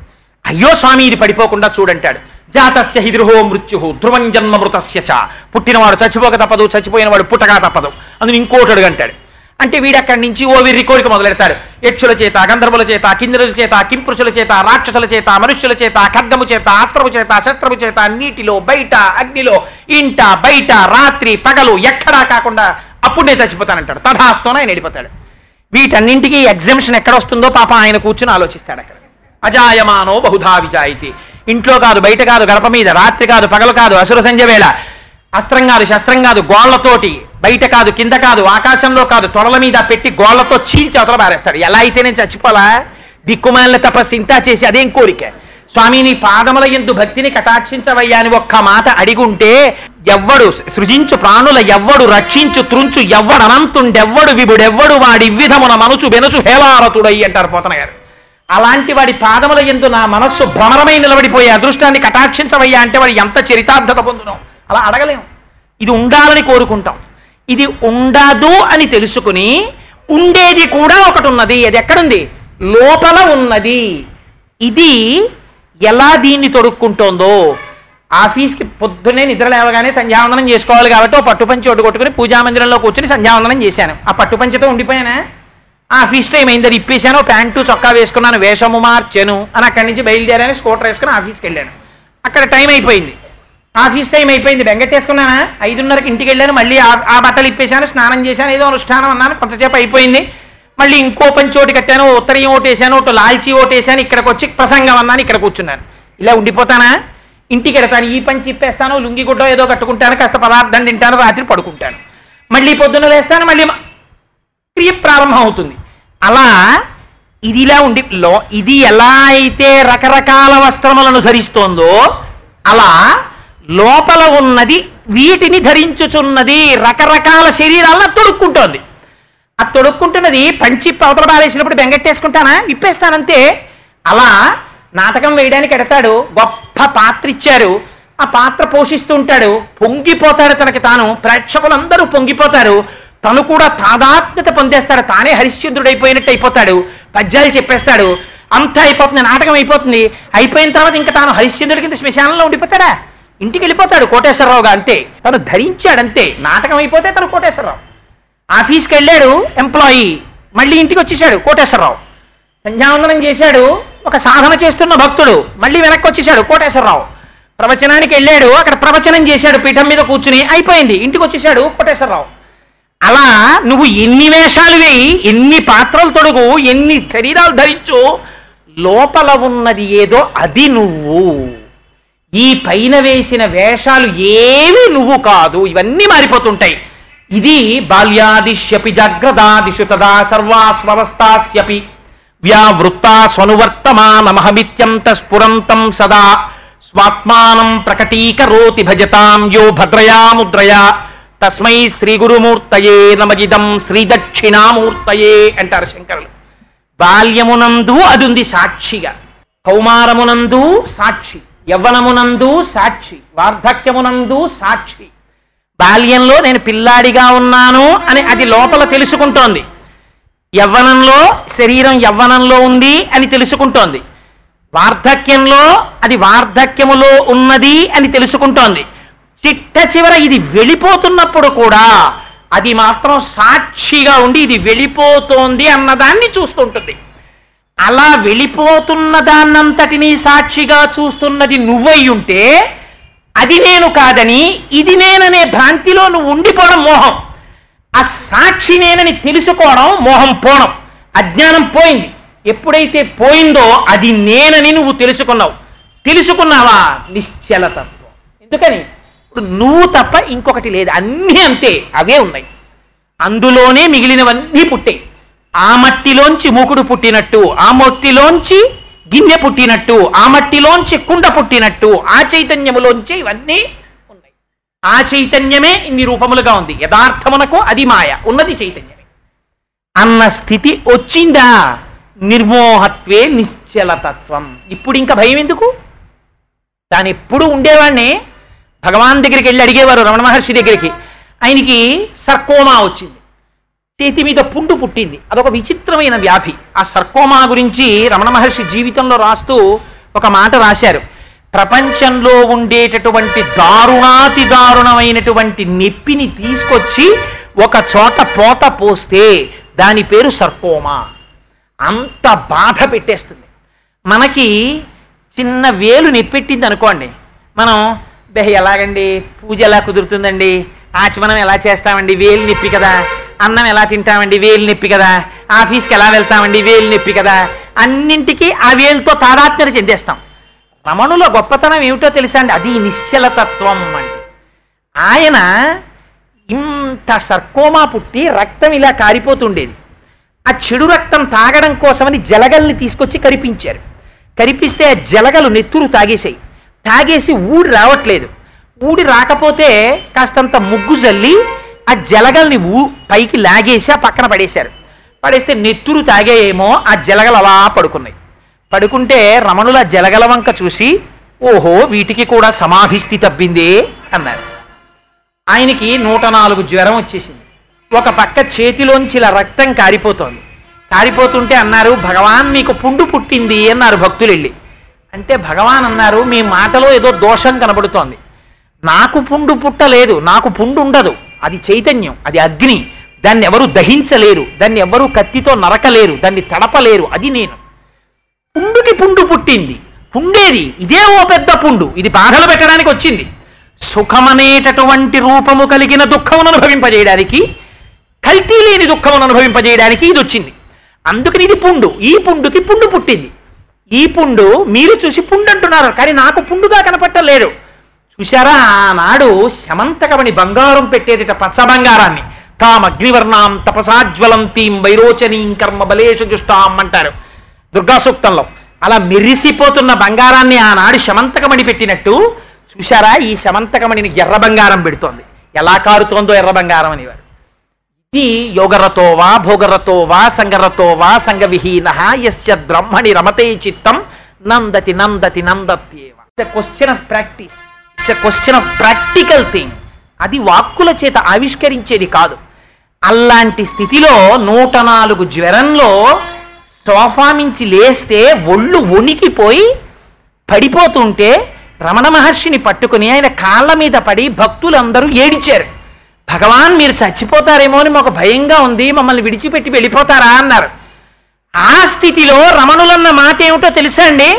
అయ్యో స్వామి ఇది పడిపోకుండా చూడంటాడు. జాతస్య హిదృహో మృత్యు ధ్రువం జన్మ మృతస్య చ. పుట్టినవాడు చచ్చిపోక తప్పదు చచ్చిపోయినవాడు పుట్టగా తప్పదు అందుని ఇంకోటి అడుగంటాడు. అంటే వీడక్కడి నుంచి ఓ వీరి కోరిక మొదలెడతాడు. యక్షుల చేత గంధర్వుల చేత కిందరుల చేత కింపురుషుల చేత రాక్షసుల చేత మనుష్యుల చేత ఖడ్గము చేత అస్త్రము చేత శస్త్రము చేత నీటిలో బయట అగ్నిలో ఇంట బయట రాత్రి పగలు ఎక్కడా కాకుండా అప్పుడు నేను చచ్చిపోతానంటాడు. తథాస్తోన ఆయన వెళ్ళిపోతాడు. వీటన్నింటికీ ఎగ్జామ్షన్ ఎక్కడ వస్తుందో పాప ఆయన కూర్చుని ఆలోచిస్తాడు అక్కడ. అజాయమానో బహుధా విజాయితీ. ఇంట్లో కాదు బయట కాదు గడప మీద రాత్రి కాదు పగలు కాదు అసుర సంజవేళ వేళ. అస్త్రం కాదు శస్త్రం కాదు గోళ్ళతోటి. బయట కాదు కింద కాదు ఆకాశంలో కాదు తొడల మీద పెట్టి గోళ్ళతో చీల్చి అవతల పారేస్తాడు. ఎలా అయితేనే చచ్చిపోలా? దిక్కుమాలిన తపస్సు ఇంత చేసి అదేం కోరిక? స్వామి నీ పాదముల ఎందు భక్తిని కటాక్షించవయ్యా అని ఒక్క మాట అడిగుంటే ఎవ్వడు సృజించు ప్రాణుల ఎవ్వడు రక్షించు త్రుంచు ఎవ్వడు అనంతుండెవ్వడు విభుడెవ్వడు వాడి విధమున మనుచు బెనుచు హేలారతుడై అంటారు పోతన గారు. అలాంటి వాడి పాదముల ఎందు నా మనస్సు భ్రమరమై నిలబడిపోయే అదృష్టాన్ని కటాక్షించవయ్యా అంటే వాడు ఎంత చరితార్థత పొందుదాం అలా అడగలేము ఇది ఉండాలని కోరుకుంటాం. ఇది ఉండదు అని తెలుసుకుని ఉండేది కూడా ఒకటి ఉన్నది. అది ఎక్కడుంది? లోపల ఉన్నది. ఇది ఎలా దీన్ని తొడుక్కుంటోందో ఆఫీస్కి పొద్దున్నే నిద్ర లేవగానే సంధ్యావందనం చేసుకోవాలి కాబట్టి ఓ పట్టుపంచి ఒడ్డు కొట్టుకుని పూజా మందిరంలో కూర్చుని సంధ్యావందనం చేశాను. ఆ పట్టుపంచితో ఉండిపోయానా? ఆఫీస్ టైం అయిందని ఇప్పేశాను ప్యాంటు చొక్కా వేసుకున్నాను వేషము మార్చాను అని అక్కడి నుంచి బయలుదేరాను స్కూటర్ వేసుకుని ఆఫీస్కి వెళ్ళాను. అక్కడ టైం అయిపోయింది. ఆఫీస్ టైం అయిపోయింది. వెంకటేసుకున్నానా ఐదున్నరకి ఇంటికి వెళ్ళాను మళ్ళీ ఆ- ఆ బట్టలు ఇప్పేశాను స్నానం చేశాను ఏదో అనుష్ఠానం అన్నాను కొంతసేపు అయిపోయింది. మళ్ళీ ఇంకో పంచోటి కట్టాను ఉత్తరీయం ఓటేశాను ఒకటి లాల్చీ ఓటేశాను ఇక్కడికి వచ్చి ప్రసంగం అన్నాను ఇక్కడ కూర్చున్నాను. ఇలా ఉండిపోతానా? ఇంటికి వెడతాను ఈ పంచి చెప్పేస్తాను లుంగి గుడ్డ ఏదో కట్టుకుంటాను కాస్త పదార్థం తింటాను రాత్రి పడుకుంటాను. మళ్ళీ పొద్దున్న లేస్తాను మళ్ళీ క్రియ ప్రారంభం అవుతుంది. అలా ఇది ఇలా ఉండి లో ఇది ఎలా అయితే రకరకాల వస్త్రములను ధరిస్తోందో అలా లోపల ఉన్నది వీటిని ధరించుచున్నది రకరకాల శరీరాలను తొడుక్కుంటోంది. ఆ తొడుక్కుంటున్నది పంచి అవతల పారేసినప్పుడు బెంగట్టేసుకుంటానా? విప్పేస్తానంతే. అలా నాటకం వేయడానికి ఎడతాడు. గొప్ప పాత్ర ఇచ్చారు ఆ పాత్ర పోషిస్తూ ఉంటాడు పొంగిపోతాడు తనకి తాను. ప్రేక్షకులందరూ పొంగిపోతారు. తను కూడా తాదాత్మ్యత పొందేస్తాడు. తానే హరిశ్చంద్రుడైపోయినట్టు అయిపోతాడు. పద్యాలు చెప్పేస్తాడు. అంతా అయిపోతుంది. నాటకం అయిపోతుంది. అయిపోయిన తర్వాత ఇంకా తాను హరిశ్చంద్రుడి కింద శ్మశానంలో ఉండిపోతాడా? ఇంటికి వెళ్ళిపోతాడు కోటేశ్వరరావుగా అంతే. తను ధరించాడంతే. నాటకం అయిపోతే తను కోటేశ్వరరావు. ఆఫీస్కి వెళ్ళాడు ఎంప్లాయీ. మళ్ళీ ఇంటికి వచ్చేసాడు కోటేశ్వరరావు. సంధ్యావందనం చేశాడు ఒక సాధన చేస్తున్న భక్తుడు. మళ్ళీ వెనక్కి వచ్చేసాడు కోటేశ్వరరావు. ప్రవచనానికి వెళ్ళాడు. అక్కడ ప్రవచనం చేశాడు. పీఠం మీద కూర్చుని అయిపోయింది. ఇంటికి వచ్చేసాడు కోటేశ్వరరావు. అలా నువ్వు ఎన్ని వేషాలు వేయి ఎన్ని పాత్రలు తొడుగు ఎన్ని శరీరాలు ధరించు లోపల ఉన్నది ఏదో అది నువ్వు. ఈ పైన వేసిన వేషాలు ఏవి నువ్వు కాదు. ఇవన్నీ మారిపోతుంటాయి. ఇది బాల్యాదిశ్యపి జాగ్రదాదిషు తదా సర్వాస్వస్థాస్యపి వ్యావృత్తా స్వనువర్తమానమహమిత్యంత స్ఫురంతం సదా. స్వాత్మానం ప్రకటీకరోతి భజతాం యో భద్రయా ముద్రయా. తస్మై శ్రీ గురుమూర్తయే నమజిదం శ్రీ దక్షిణామూర్తయే అంటారు శంకరులు. బాల్యమునందు అది ఉంది సాక్షిగా. కౌమారమునందు సాక్షి. యవ్వనమునందు సాక్షి. వార్ధక్యమునందు సాక్షి. బాల్యంలో నేను పిల్లాడిగా ఉన్నాను అని అది లోపల తెలుసుకుంటోంది. యవ్వనంలో శరీరం యవ్వనంలో ఉంది అని తెలుసుకుంటోంది. వార్ధక్యంలో అది వార్ధక్యములో ఉన్నది అని తెలుసుకుంటోంది. చిట్ట చివర ఇది వెళ్ళిపోతున్నప్పుడు కూడా అది మాత్రం సాక్షిగా ఉండి ఇది వెళ్ళిపోతోంది అన్నదాన్ని చూస్తుంటుంది. అలా వెళ్ళిపోతున్న దాన్నంతటినీ సాక్షిగా చూస్తున్నది నువ్వై ఉంటే అది నేను కాదని ఇది నేననే భ్రాంతిలో నువ్వు ఉండిపోవడం మోహం. ఆ సాక్షి నేనని తెలుసుకోవడం మోహం పోవడం. అజ్ఞానం పోయింది. ఎప్పుడైతే పోయిందో అది నేనని నువ్వు తెలుసుకున్నావు. తెలుసుకున్నావా? నిశ్చలతత్వం ఎందుకని? ఇప్పుడు నువ్వు తప్ప ఇంకొకటి లేదు. అన్నీ అంతే. అవే ఉన్నాయి. అందులోనే మిగిలినవన్నీ పుట్టాయి ఆ మట్టిలోంచి మూకుడు పుట్టినట్టు ఆ మట్టిలోంచి గిన్నె పుట్టినట్టు ఆ మట్టిలోంచి కుండ పుట్టినట్టు ఆ చైతన్యములోంచి ఇవన్నీ ఉన్నాయి. ఆ చైతన్యమే ఇన్ని రూపములుగా ఉంది. యథార్థమునకు అది మాయ. ఉన్నది చైతన్యమే. అన్న స్థితి వచ్చిందా? నిర్మోహత్వే నిశ్చలతత్వం. ఇప్పుడు ఇంకా భయం ఎందుకు? తాను ఎప్పుడు ఉండేవాడిని భగవాన్ దగ్గరికి వెళ్ళి అడిగేవారు రమణ మహర్షి దగ్గరికి. ఆయనకి సర్కోమా వచ్చింది. చేతి మీద పుండు పుట్టింది. అదొక విచిత్రమైన వ్యాధి. ఆ సర్కోమా గురించి రమణ మహర్షి జీవితంలో రాస్తూ ఒక మాట రాశారు. ప్రపంచంలో ఉండేటటువంటి దారుణాతి దారుణమైనటువంటి నొప్పిని తీసుకొచ్చి ఒక చోట పోత పోస్తే దాని పేరు సర్కోమా. అంత బాధ పెట్టేస్తుంది. మనకి చిన్న వేలు నెప్పెట్టింది అనుకోండి. మనం దేహ ఎలాగండి? పూజ ఎలా కుదురుతుందండి? ఆచమనం ఎలా చేస్తామండి? వేలు నొప్పి కదా? అన్నం ఎలా తింటామండి? వేలు నొప్పి కదా. ఆఫీస్కి ఎలా వెళ్తామండి? వేలు నొప్పి కదా. అన్నింటికీ ఆ వేలుతో తాదాత్మ్యత చెందేస్తాం. రమణుల గొప్పతనం ఏమిటో తెలుసా అండి? అది నిశ్చలతత్వం అండి. ఆయన ఇంత సర్కోమా పుట్టి రక్తం ఇలా కారిపోతుండేది. ఆ చెడు రక్తం తాగడం కోసమని జలగల్ని తీసుకొచ్చి కరిపించారు. కరిపిస్తే ఆ జలగలు నెత్తురు తాగేసాయి తాగేసి ఊడి రావట్లేదు. ఊడి రాకపోతే కాస్తంత ముగ్గు జల్లి ఆ జలగల్ని ఊ పైకి లాగేసి ఆ పక్కన పడేశారు. పడేస్తే నెత్తురు తాగేయేమో ఆ జలగలు అలా పడుకున్నాయి. పడుకుంటే రమణుల జలగల వంక చూసి ఓహో వీటికి కూడా సమాధిస్థి తప్పిందే అన్నారు. ఆయనకి నూట నాలుగు జ్వరం వచ్చేసింది. ఒక పక్క చేతిలోంచి ఇలా రక్తం కారిపోతోంది. కారిపోతుంటే అన్నారు భగవాన్ మీకు పుండు పుట్టింది అన్నారు భక్తులు వెళ్ళి అంటే భగవాన్ అన్నారు మీ మాటలో ఏదో దోషం కనబడుతోంది. నాకు పుండు పుట్టలేదు నాకు పుండు ఉండదు. అది చైతన్యం అది అగ్ని. దాన్ని ఎవరు దహించలేరు దాన్ని ఎవరు కత్తితో నరకలేరు దాన్ని తడపలేరు అది నేను. పుండుకి పుండు పుట్టింది. పుండేది ఇదే ఓ పెద్ద పుండు. ఇది బాధలు పెట్టడానికి వచ్చింది. సుఖమనేటటువంటి రూపము కలిగిన దుఃఖమును అనుభవింపజేయడానికి కల్తీ లేని దుఃఖమును అనుభవింపజేయడానికి ఇది వచ్చింది. అందుకని ఇది పుండు. ఈ పుండుకి పుండు పుట్టింది. ఈ పుండు మీరు చూసి పుండు అంటున్నారు కానీ నాకు పుండుగా కనపట్టలేరు చూశారా? ఆనాడు శమంతకమణి బంగారం పెట్టేదిట పచ్చ బంగారాన్ని తాం అగ్నివర్ణాం తపసాజ్వలంతీం వైరోచనీం కర్మ బలేషు జుష్టాం అంటారు. దుర్గా సూక్తంలో. అలా మెరిసిపోతున్న బంగారాన్ని ఆనాడు శమంతకమణి పెట్టినట్టు చూశారా? ఈ శమంతకమణిని ఎర్ర బంగారం పెడుతోంది. ఎలా కారుతోందో ఎర్ర బంగారం అనేవారు ఇది యోగరతోవా వా సంగరతోవా వా వా సంగవిహీన యస్య బ్రహ్మణి రమతే చిత్తం నందతి నందతి నందత్యేవ. Question of practice it's question of practical thing అది వాక్కుల చేత ఆవిష్కరించేది కాదు. అలాంటి స్థితిలో నూట నాలుగు జ్వరంలో సోఫా మించి లేస్తే ఒళ్ళు వణికిపోయి పడిపోతుంటే రమణ మహర్షిని పట్టుకుని ఆయన కాళ్ళ మీద పడి భక్తులందరూ ఏడిచారు. భగవాన్ మీరు చచ్చిపోతారేమో అని మాకు భయంగా ఉంది మమ్మల్ని విడిచిపెట్టి వెళ్ళిపోతారా అన్నారు. ఆ స్థితిలో రమణులన్న మాట ఏమిటో తెలుసా అండి?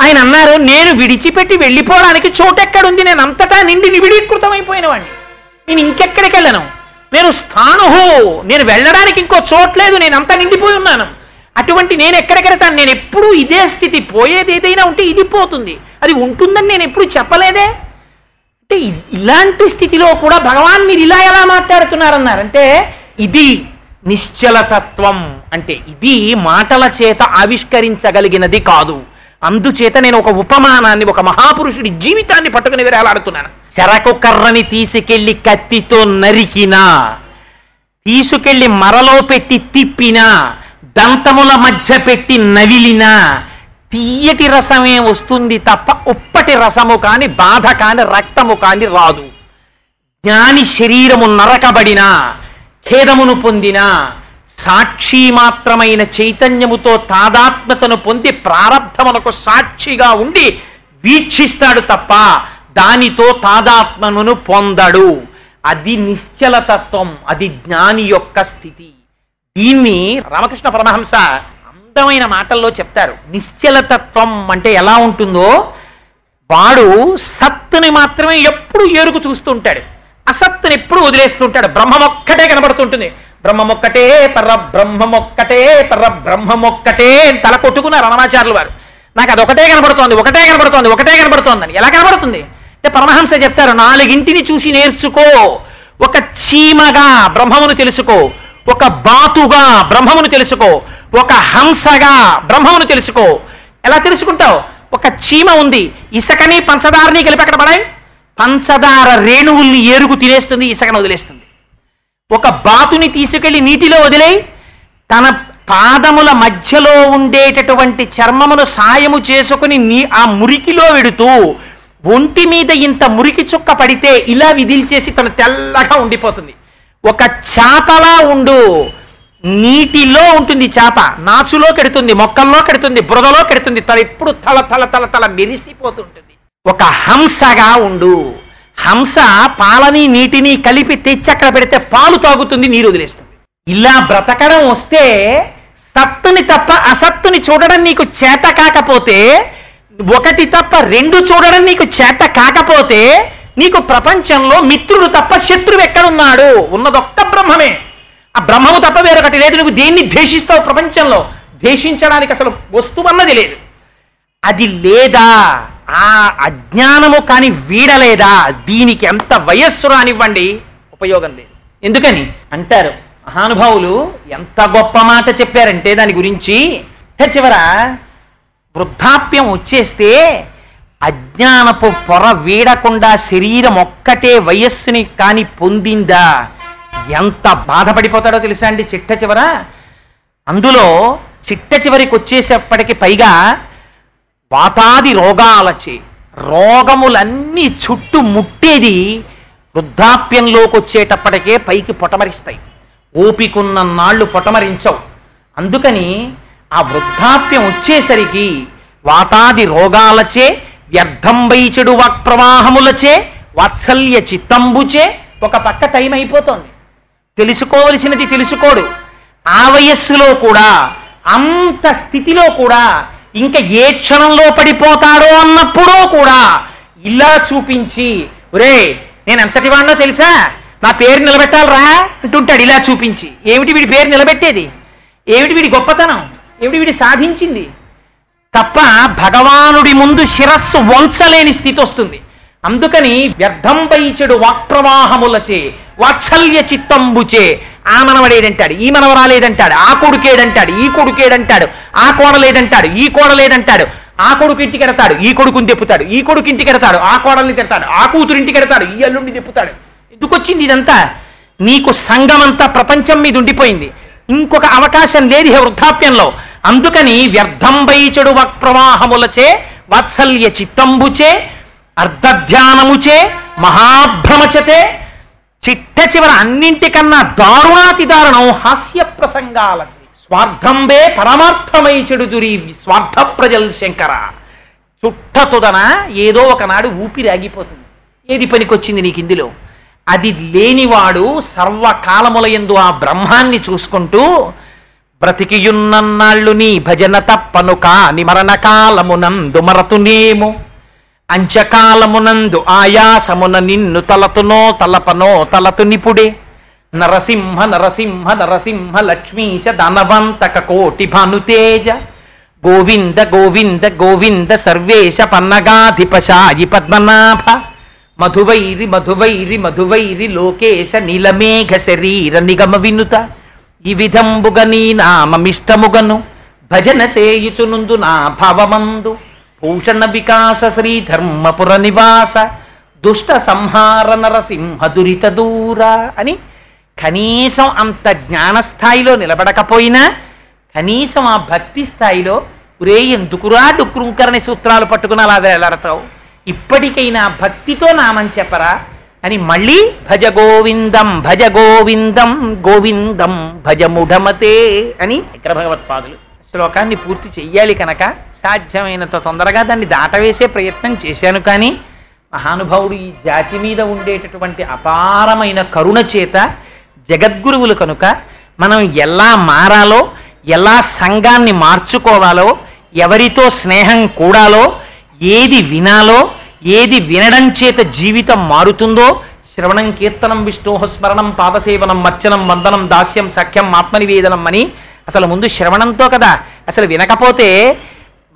ఆయన అన్నారు నేను విడిచిపెట్టి వెళ్ళిపోవడానికి చోటెక్కడుంది. నేను అంతటా నిండి నివిడీకృతమైపోయిన వాడిని నేను ఇంకెక్కడికి వెళ్ళను? నేను స్థానుహో. నేను వెళ్ళడానికి ఇంకో చోట్లేదు నేను అంతా నిండిపోయి ఉన్నాను. అటువంటి నేను ఎక్కడికెడతాను నేను ఎప్పుడూ ఇదే స్థితి పోయేది ఏదైనా ఉంటే ఇది పోతుంది. అది ఉంటుందని నేను ఎప్పుడు చెప్పలేదే? అంటే ఇలాంటి స్థితిలో కూడా భగవాన్ మీరు ఇలా ఎలా మాట్లాడుతున్నారన్నారు? అంటే ఇది నిశ్చలతత్వం. అంటే ఇది మాటల చేత ఆవిష్కరించగలిగినది కాదు. అందుచేత నేను ఒక ఉపమానాన్ని ఒక మహాపురుషుడి జీవితాన్ని పట్టుకుని వేరేలాడుతున్నాను చెరకు కర్రని తీసుకెళ్ళి కత్తితో నరికినా తీసుకెళ్ళి మరలో పెట్టి తిప్పినా దంతముల మధ్య పెట్టి నవిలినా తీయటి రసమే వస్తుంది తప్ప ఉప్పటి రసము కాని బాధ కాని రక్తము కాని రాదు. జ్ఞాని శరీరము నరకబడినా ఖేదమును పొందినా సాక్షి మాత్రమైన చైతన్యముతో తాదాత్మ్యతను పొంది ప్రారంధమునకు సాక్షిగా ఉండి వీక్షిస్తాడు తప్ప దానితో తాదాత్మను పొందడు. అది నిశ్చలతత్వం అది జ్ఞాని యొక్క స్థితి. దీన్ని రామకృష్ణ పరమహంస అందమైన మాటల్లో చెప్తారు. నిశ్చలతత్వం అంటే ఎలా ఉంటుందో? వాడు సత్తుని మాత్రమే ఎప్పుడు ఏరుకు చూస్తుంటాడు అసత్తుని ఎప్పుడు వదిలేస్తుంటాడు బ్రహ్మమొక్కటే కనబడుతుంటుంది. బ్రహ్మమొక్కటే పర్ర బ్రహ్మమొక్కటే పర్ర బ్రహ్మమొక్కటే అని తల కొట్టుకున్నారు రమణాచార్యులు వారు. నాకు అది ఒకటే కనబడుతోంది ఒకటే కనబడుతోంది ఒకటే కనబడుతోందని. ఎలా కనబడుతుంది? అంటే పరమహంస చెప్తారు నాలుగింటిని చూసి నేర్చుకో. ఒక చీమగా బ్రహ్మమును తెలుసుకో. ఒక బాతుగా బ్రహ్మమును తెలుసుకో. ఒక హంసగా బ్రహ్మమును తెలుసుకో. ఎలా తెలుసుకుంటావు? ఒక చీమ ఉంది ఇసుకని పంచదారని కలిపి అక్కడ పడాయి? పంచదార రేణువుల్ని ఏరుగు తినేస్తుంది ఇసుకను వదిలేస్తుంది. ఒక బాతుని తీసుకెళ్ళి నీటిలో వదిలేయి. తన పాదముల మధ్యలో ఉండేటటువంటి చర్మమును సాయము చేసుకుని నీ ఆ మురికిలో వెడుతూ ఒంటి మీద ఇంత మురికి చుక్క పడితే ఇలా విదిల్చేసి తను తెల్లగా ఉండిపోతుంది. ఒక చేపలా ఉండు. నీటిలో ఉంటుంది చేప. నాచులో కెడుతుంది మొక్కల్లో కెడుతుంది బురదలో కెడుతుంది తల ఎప్పుడు తల తల తల తల మెరిసిపోతుంటుంది. ఒక హంసగా ఉండు. హంస పాలని నీటిని కలిపి తెచ్చి అక్కడ పెడితే పాలు తాగుతుంది నీరు వదిలేస్తుంది. ఇలా బ్రతకడం వస్తే సత్తుని తప్ప అసత్తుని చూడడం నీకు చేత కాకపోతే ఒకటి తప్ప రెండు చూడడం నీకు చేత కాకపోతే నీకు ప్రపంచంలో మిత్రుడు తప్ప శత్రువు ఎక్కడున్నాడు? ఉన్నదొక్క బ్రహ్మమే. ఆ బ్రహ్మము తప్ప వేరొకటి లేదు. నువ్వు దేన్ని ద్వేషిస్తావు ప్రపంచంలో? ద్వేషించడానికి అసలు వస్తువు అన్నది లేదు. అది లేదా? ఆ అజ్ఞానము కానీ వీడలేదా? దీనికి ఎంత వయస్సు రానివ్వండి. ఉపయోగం లేదు. ఎందుకని? అంటారు మహానుభావులు ఎంత గొప్ప మాట చెప్పారంటే దాని గురించి చివర వృద్ధాప్యం వచ్చేస్తే అజ్ఞానపు పొర వీడకుండా శరీరం ఒక్కటే వయస్సుని కాని పొందిందా? ఎంత బాధపడిపోతాడో తెలుసా అండి చిట్ట చివర? అందులో చిట్ట చివరికి వచ్చేసేపటికి పైగా వాతాది రోగాలచే రోగములన్నీ చుట్టూ ముట్టేది వృద్ధాప్యంలోకి వచ్చేటప్పటికే పైకి పొటమరిస్తాయి. ఓపికున్న నాళ్ళు పొటమరించవు. అందుకని ఆ వృద్ధాప్యం వచ్చేసరికి వాతాది రోగాలచే వ్యర్థం వక్ ప్రవాహములచే వాత్సల్య చిత్తంబుచే ఒక పక్క టైం అయిపోతుంది. తెలుసుకోవలసినది తెలుసుకోడు. ఆ వయస్సులో కూడా అంత స్థితిలో కూడా ఇంకా ఏ క్షణంలో పడిపోతాడో అన్నప్పుడూ కూడా ఇలా చూపించి ఒరే నేను ఎంతటి వాడినో తెలుసా? నా పేరు నిలబెట్టాలరా? అంటుంటాడు ఇలా చూపించి. ఏమిటి వీడి పేరు నిలబెట్టేది? ఏమిటి వీడి గొప్పతనం? ఏమిటి వీడి సాధించింది? తప్ప భగవానుడి ముందు శిరస్సు వంచలేని స్థితి వస్తుంది. అందుకని వ్యర్థంపై చెడు వాక్ప్రవాహములచే వాత్సల్య చిత్తంబుచే ఆ మనవడేడంటాడు ఈ మనవరాలేదంటాడు ఆ కొడుకేడంటాడు ఈ కొడుకేడంటాడు ఆ కోడలేదంటాడు ఈ కోడలేదంటాడు ఆ కొడుకు ఇంటికి ఎడతాడు ఈ కొడుకుని తెప్పుతాడు ఈ కొడుకు ఇంటికి ఎడతాడు ఆ కోడల్ని తిడతాడు ఆ కూతురు ఇంటికి ఎడతాడు ఈ అల్లుడిని తెప్పుతాడు. ఎందుకు వచ్చింది ఇదంతా? నీకు సంఘమంతా ప్రపంచం మీద ఉండిపోయింది. ఇంకొక అవకాశం లేదు ఈ వృద్ధాప్యంలో. అందుకని వ్యర్థం చెడు వక్ప్రవాహములచే వాత్సల్య చిత్తంబుచే అర్ధధ్యానముచే మహాభ్రమచతే చిట్ట చివర అన్నింటికన్నా దారుణాతి దారుణం హాస్య ప్రసంగాలచే స్వార్థంబే పరమార్థమై చెడుదురి స్వార్థ ప్రజల్ శంకర. చుట్టతుదన ఏదో ఒకనాడు ఊపిరి ఆగిపోతుంది ఏది పనికొచ్చింది నీకు ఇందులో? అది లేనివాడు సర్వకాలములయందు ఆ బ్రహ్మాన్ని చూసుకుంటూ బ్రతికియున్నన్నాళ్ళు నీ భజన తప్పను కాని మరణకాలమునందు మరతునేమో? అంచకాలమునందు ఆయాసమున నిన్ను తలతునో తలపనో తలతు నిపుడే నరసింహ నరసింహ నరసింహ లక్ష్మీశ ధనవంతక కోటి భానుతేజ. గోవింద గోవింద గోవింద సర్వేశ పన్నగాధిపశాయి పద్మనాభ. మధువైరి మధువైరి మధువైరి లోకేశ నీలమేఘ శరీర నిగమ వినుత. ఈ విధంబుగ నీ నామమిష్టముగను. భజన సేయుచునుందు నా భావమందు. భూషణ వికాస శ్రీ ధర్మపుర నివాస దుష్ట సంహార నరసింహ దురిత దూర అని కనీసం అంత జ్ఞానస్థాయిలో నిలబడకపోయినా కనీసం ఆ భక్తి స్థాయిలో ఒరే ఎందుకురా డుక్రుంకరణి సూత్రాలు పట్టుకుని అలా వేలాడతావు? ఇప్పటికైనా భక్తితో నామం చెప్పరా? అని మళ్ళీ భజ గోవిందం భజ గోవిందం గోవిందం భజ ముఢమతే అని ఇక్కడ భగవత్పాదులు శ్లోకాన్ని పూర్తి చెయ్యాలి కనుక సాధ్యమైనంత తొందరగా దాన్ని దాటవేసే ప్రయత్నం చేశాను కానీ మహానుభావుడు ఈ జాతి మీద ఉండేటటువంటి అపారమైన కరుణ చేత జగద్గురువులు కనుక మనం ఎలా మారాలో ఎలా సంఘాన్ని మార్చుకోవాలో ఎవరితో స్నేహం కూడాలో ఏది వినాలో ఏది వినడం చేత జీవితం మారుతుందో శ్రవణం కీర్తనం విష్ణోహస్మరణం పాదసేవనం మర్చనం వందనం దాస్యం సఖ్యం ఆత్మనివేదనం అని అసలు ముందు శ్రవణంతో కదా. అసలు వినకపోతే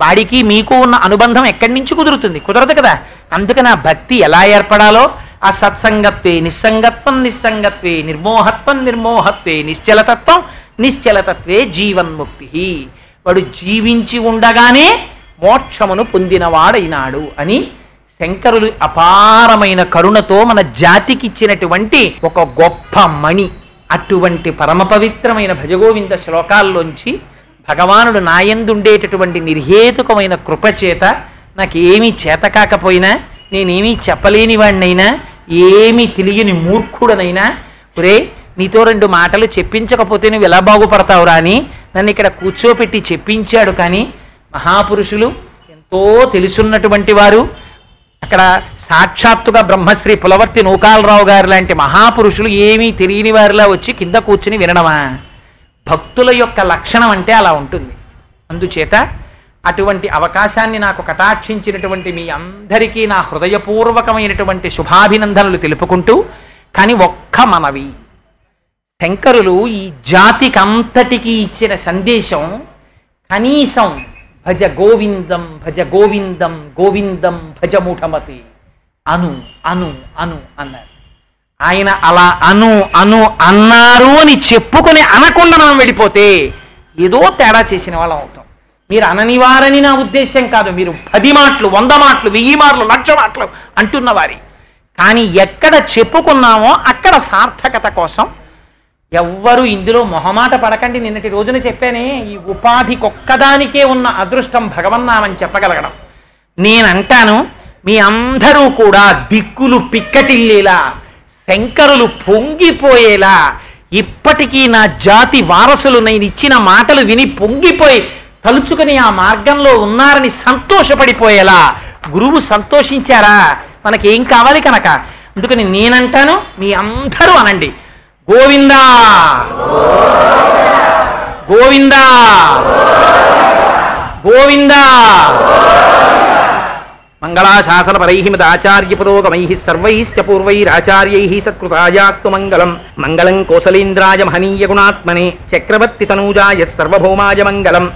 వాడికి మీకు ఉన్న అనుబంధం ఎక్కడి నుంచి కుదురుతుంది? కుదరదు కదా. అందుకని ఆ భక్తి ఎలా ఏర్పడాలో ఆ సత్సంగత్వే నిస్సంగత్వం నిస్సంగత్వే నిర్మోహత్వం నిర్మోహత్వే నిశ్చలతత్వం నిశ్చలతత్వే జీవన్ముక్తి వాడు జీవించి ఉండగానే మోక్షమును పొందినవాడైనాడు అని శంకరులు అపారమైన కరుణతో మన జాతికి ఇచ్చినటువంటి ఒక గొప్ప మణి. అటువంటి పరమ పవిత్రమైన భజగోవింద శ్లోకాల్లోంచి భగవానుడు నాయందుండేటటువంటి నిర్హేతుకమైన కృపచేత నాకేమీ చేత కాకపోయినా నేనేమీ చెప్పలేని వాడినైనా ఏమీ తెలియని మూర్ఖుడనైనా ఒరే నీతో రెండు మాటలు చెప్పించకపోతే నువ్వు ఎలా బాగుపడతావురా అని నన్ను ఇక్కడ కూర్చోపెట్టి చెప్పించాడు కానీ మహాపురుషులు ఎంతో తెలుసున్నటువంటి వారు. అక్కడ సాక్షాత్తుగా బ్రహ్మశ్రీ పులవర్తి నూకాలరావు గారు లాంటి మహాపురుషులు ఏమీ తెలియని వారిలా వచ్చి కింద కూర్చుని వినడమా? భక్తుల యొక్క లక్షణం అంటే అలా ఉంటుంది. అందుచేత అటువంటి అవకాశాన్ని నాకు కటాక్షించినటువంటి మీ అందరికీ నా హృదయపూర్వకమైనటువంటి శుభాభినందనలు తెలుపుకుంటూ కానీ ఒక్క మనవి. శంకరులు ఈ జాతికంతటికి ఇచ్చిన సందేశం కనీసం భజ గోవిందం భజ గోవిందం గోవిందం భజముఠమతి అను అను అను అన్నారు. ఆయన అలా అను అను అన్నారు అని చెప్పుకొని అనకుండా మనం వెళ్ళిపోతే ఏదో తేడా చేసిన వాళ్ళం అవుతాం. మీరు అననివారని నా ఉద్దేశం కాదు. మీరు పది మాటలు వంద మాటలు వెయ్యి మాటలు లక్ష మాటలు అంటున్నవారి కానీ ఎక్కడ చెప్పుకున్నామో అక్కడ సార్థకత కోసం ఎవ్వరు ఇందులో మొహమాట పడకండి. నిన్నటి రోజున చెప్పానే ఈ ఉపాధికొక్కదానికే ఉన్న అదృష్టం భగవన్నామని చెప్పగలగడం. నేనంటాను మీ అందరూ కూడా దిక్కులు పిక్కటిల్లేలా శంకరులు పొంగిపోయేలా ఇప్పటికీ నా జాతి వారసులు నేను ఇచ్చిన మాటలు విని పొంగిపోయి తలుచుకుని ఆ మార్గంలో ఉన్నారని సంతోషపడిపోయేలా. గురువు సంతోషించారా? మనకేం కావాలి కనుక? అందుకని నేనంటాను మీ అందరూ అనండి. గోవిందా. గోవిందా. గోవిందా. మంగళాశాసన పరై మదాచార్య పురోగమై సర్వైశ్చ పూర్వైరాచార్యై సత్కృతాయాస్తు మంగళం. మంగళం కోసలేంద్రాయ మహనీయ గుణాత్మనే చక్రవర్తి తనూజాయ సర్వభౌమాయ మంగళం.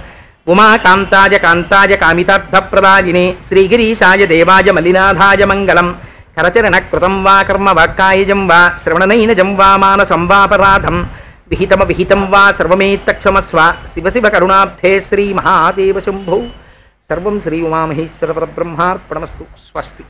ఉమాకాంతాయ కాంతాయ కామితార్థప్రదాయినే. శ్రీగిరీశాయ దేవాయ మలినాథాయ మంగళం. కరచరణ కృతం వా కర్మ వాక్కాయజం వా శ్రవణనైనజం వా మానసం వాపరాధం విహితమ విహితం వా సర్వమేత్తక్షమస్వ. శివ శివ కరుణాబ్ధే శ్రీ మహాదేవ శంభో. సర్వం శ్రీ ఉమామహేశ్వర పరబ్రహ్మార్పణమస్తు. స్వస్తి.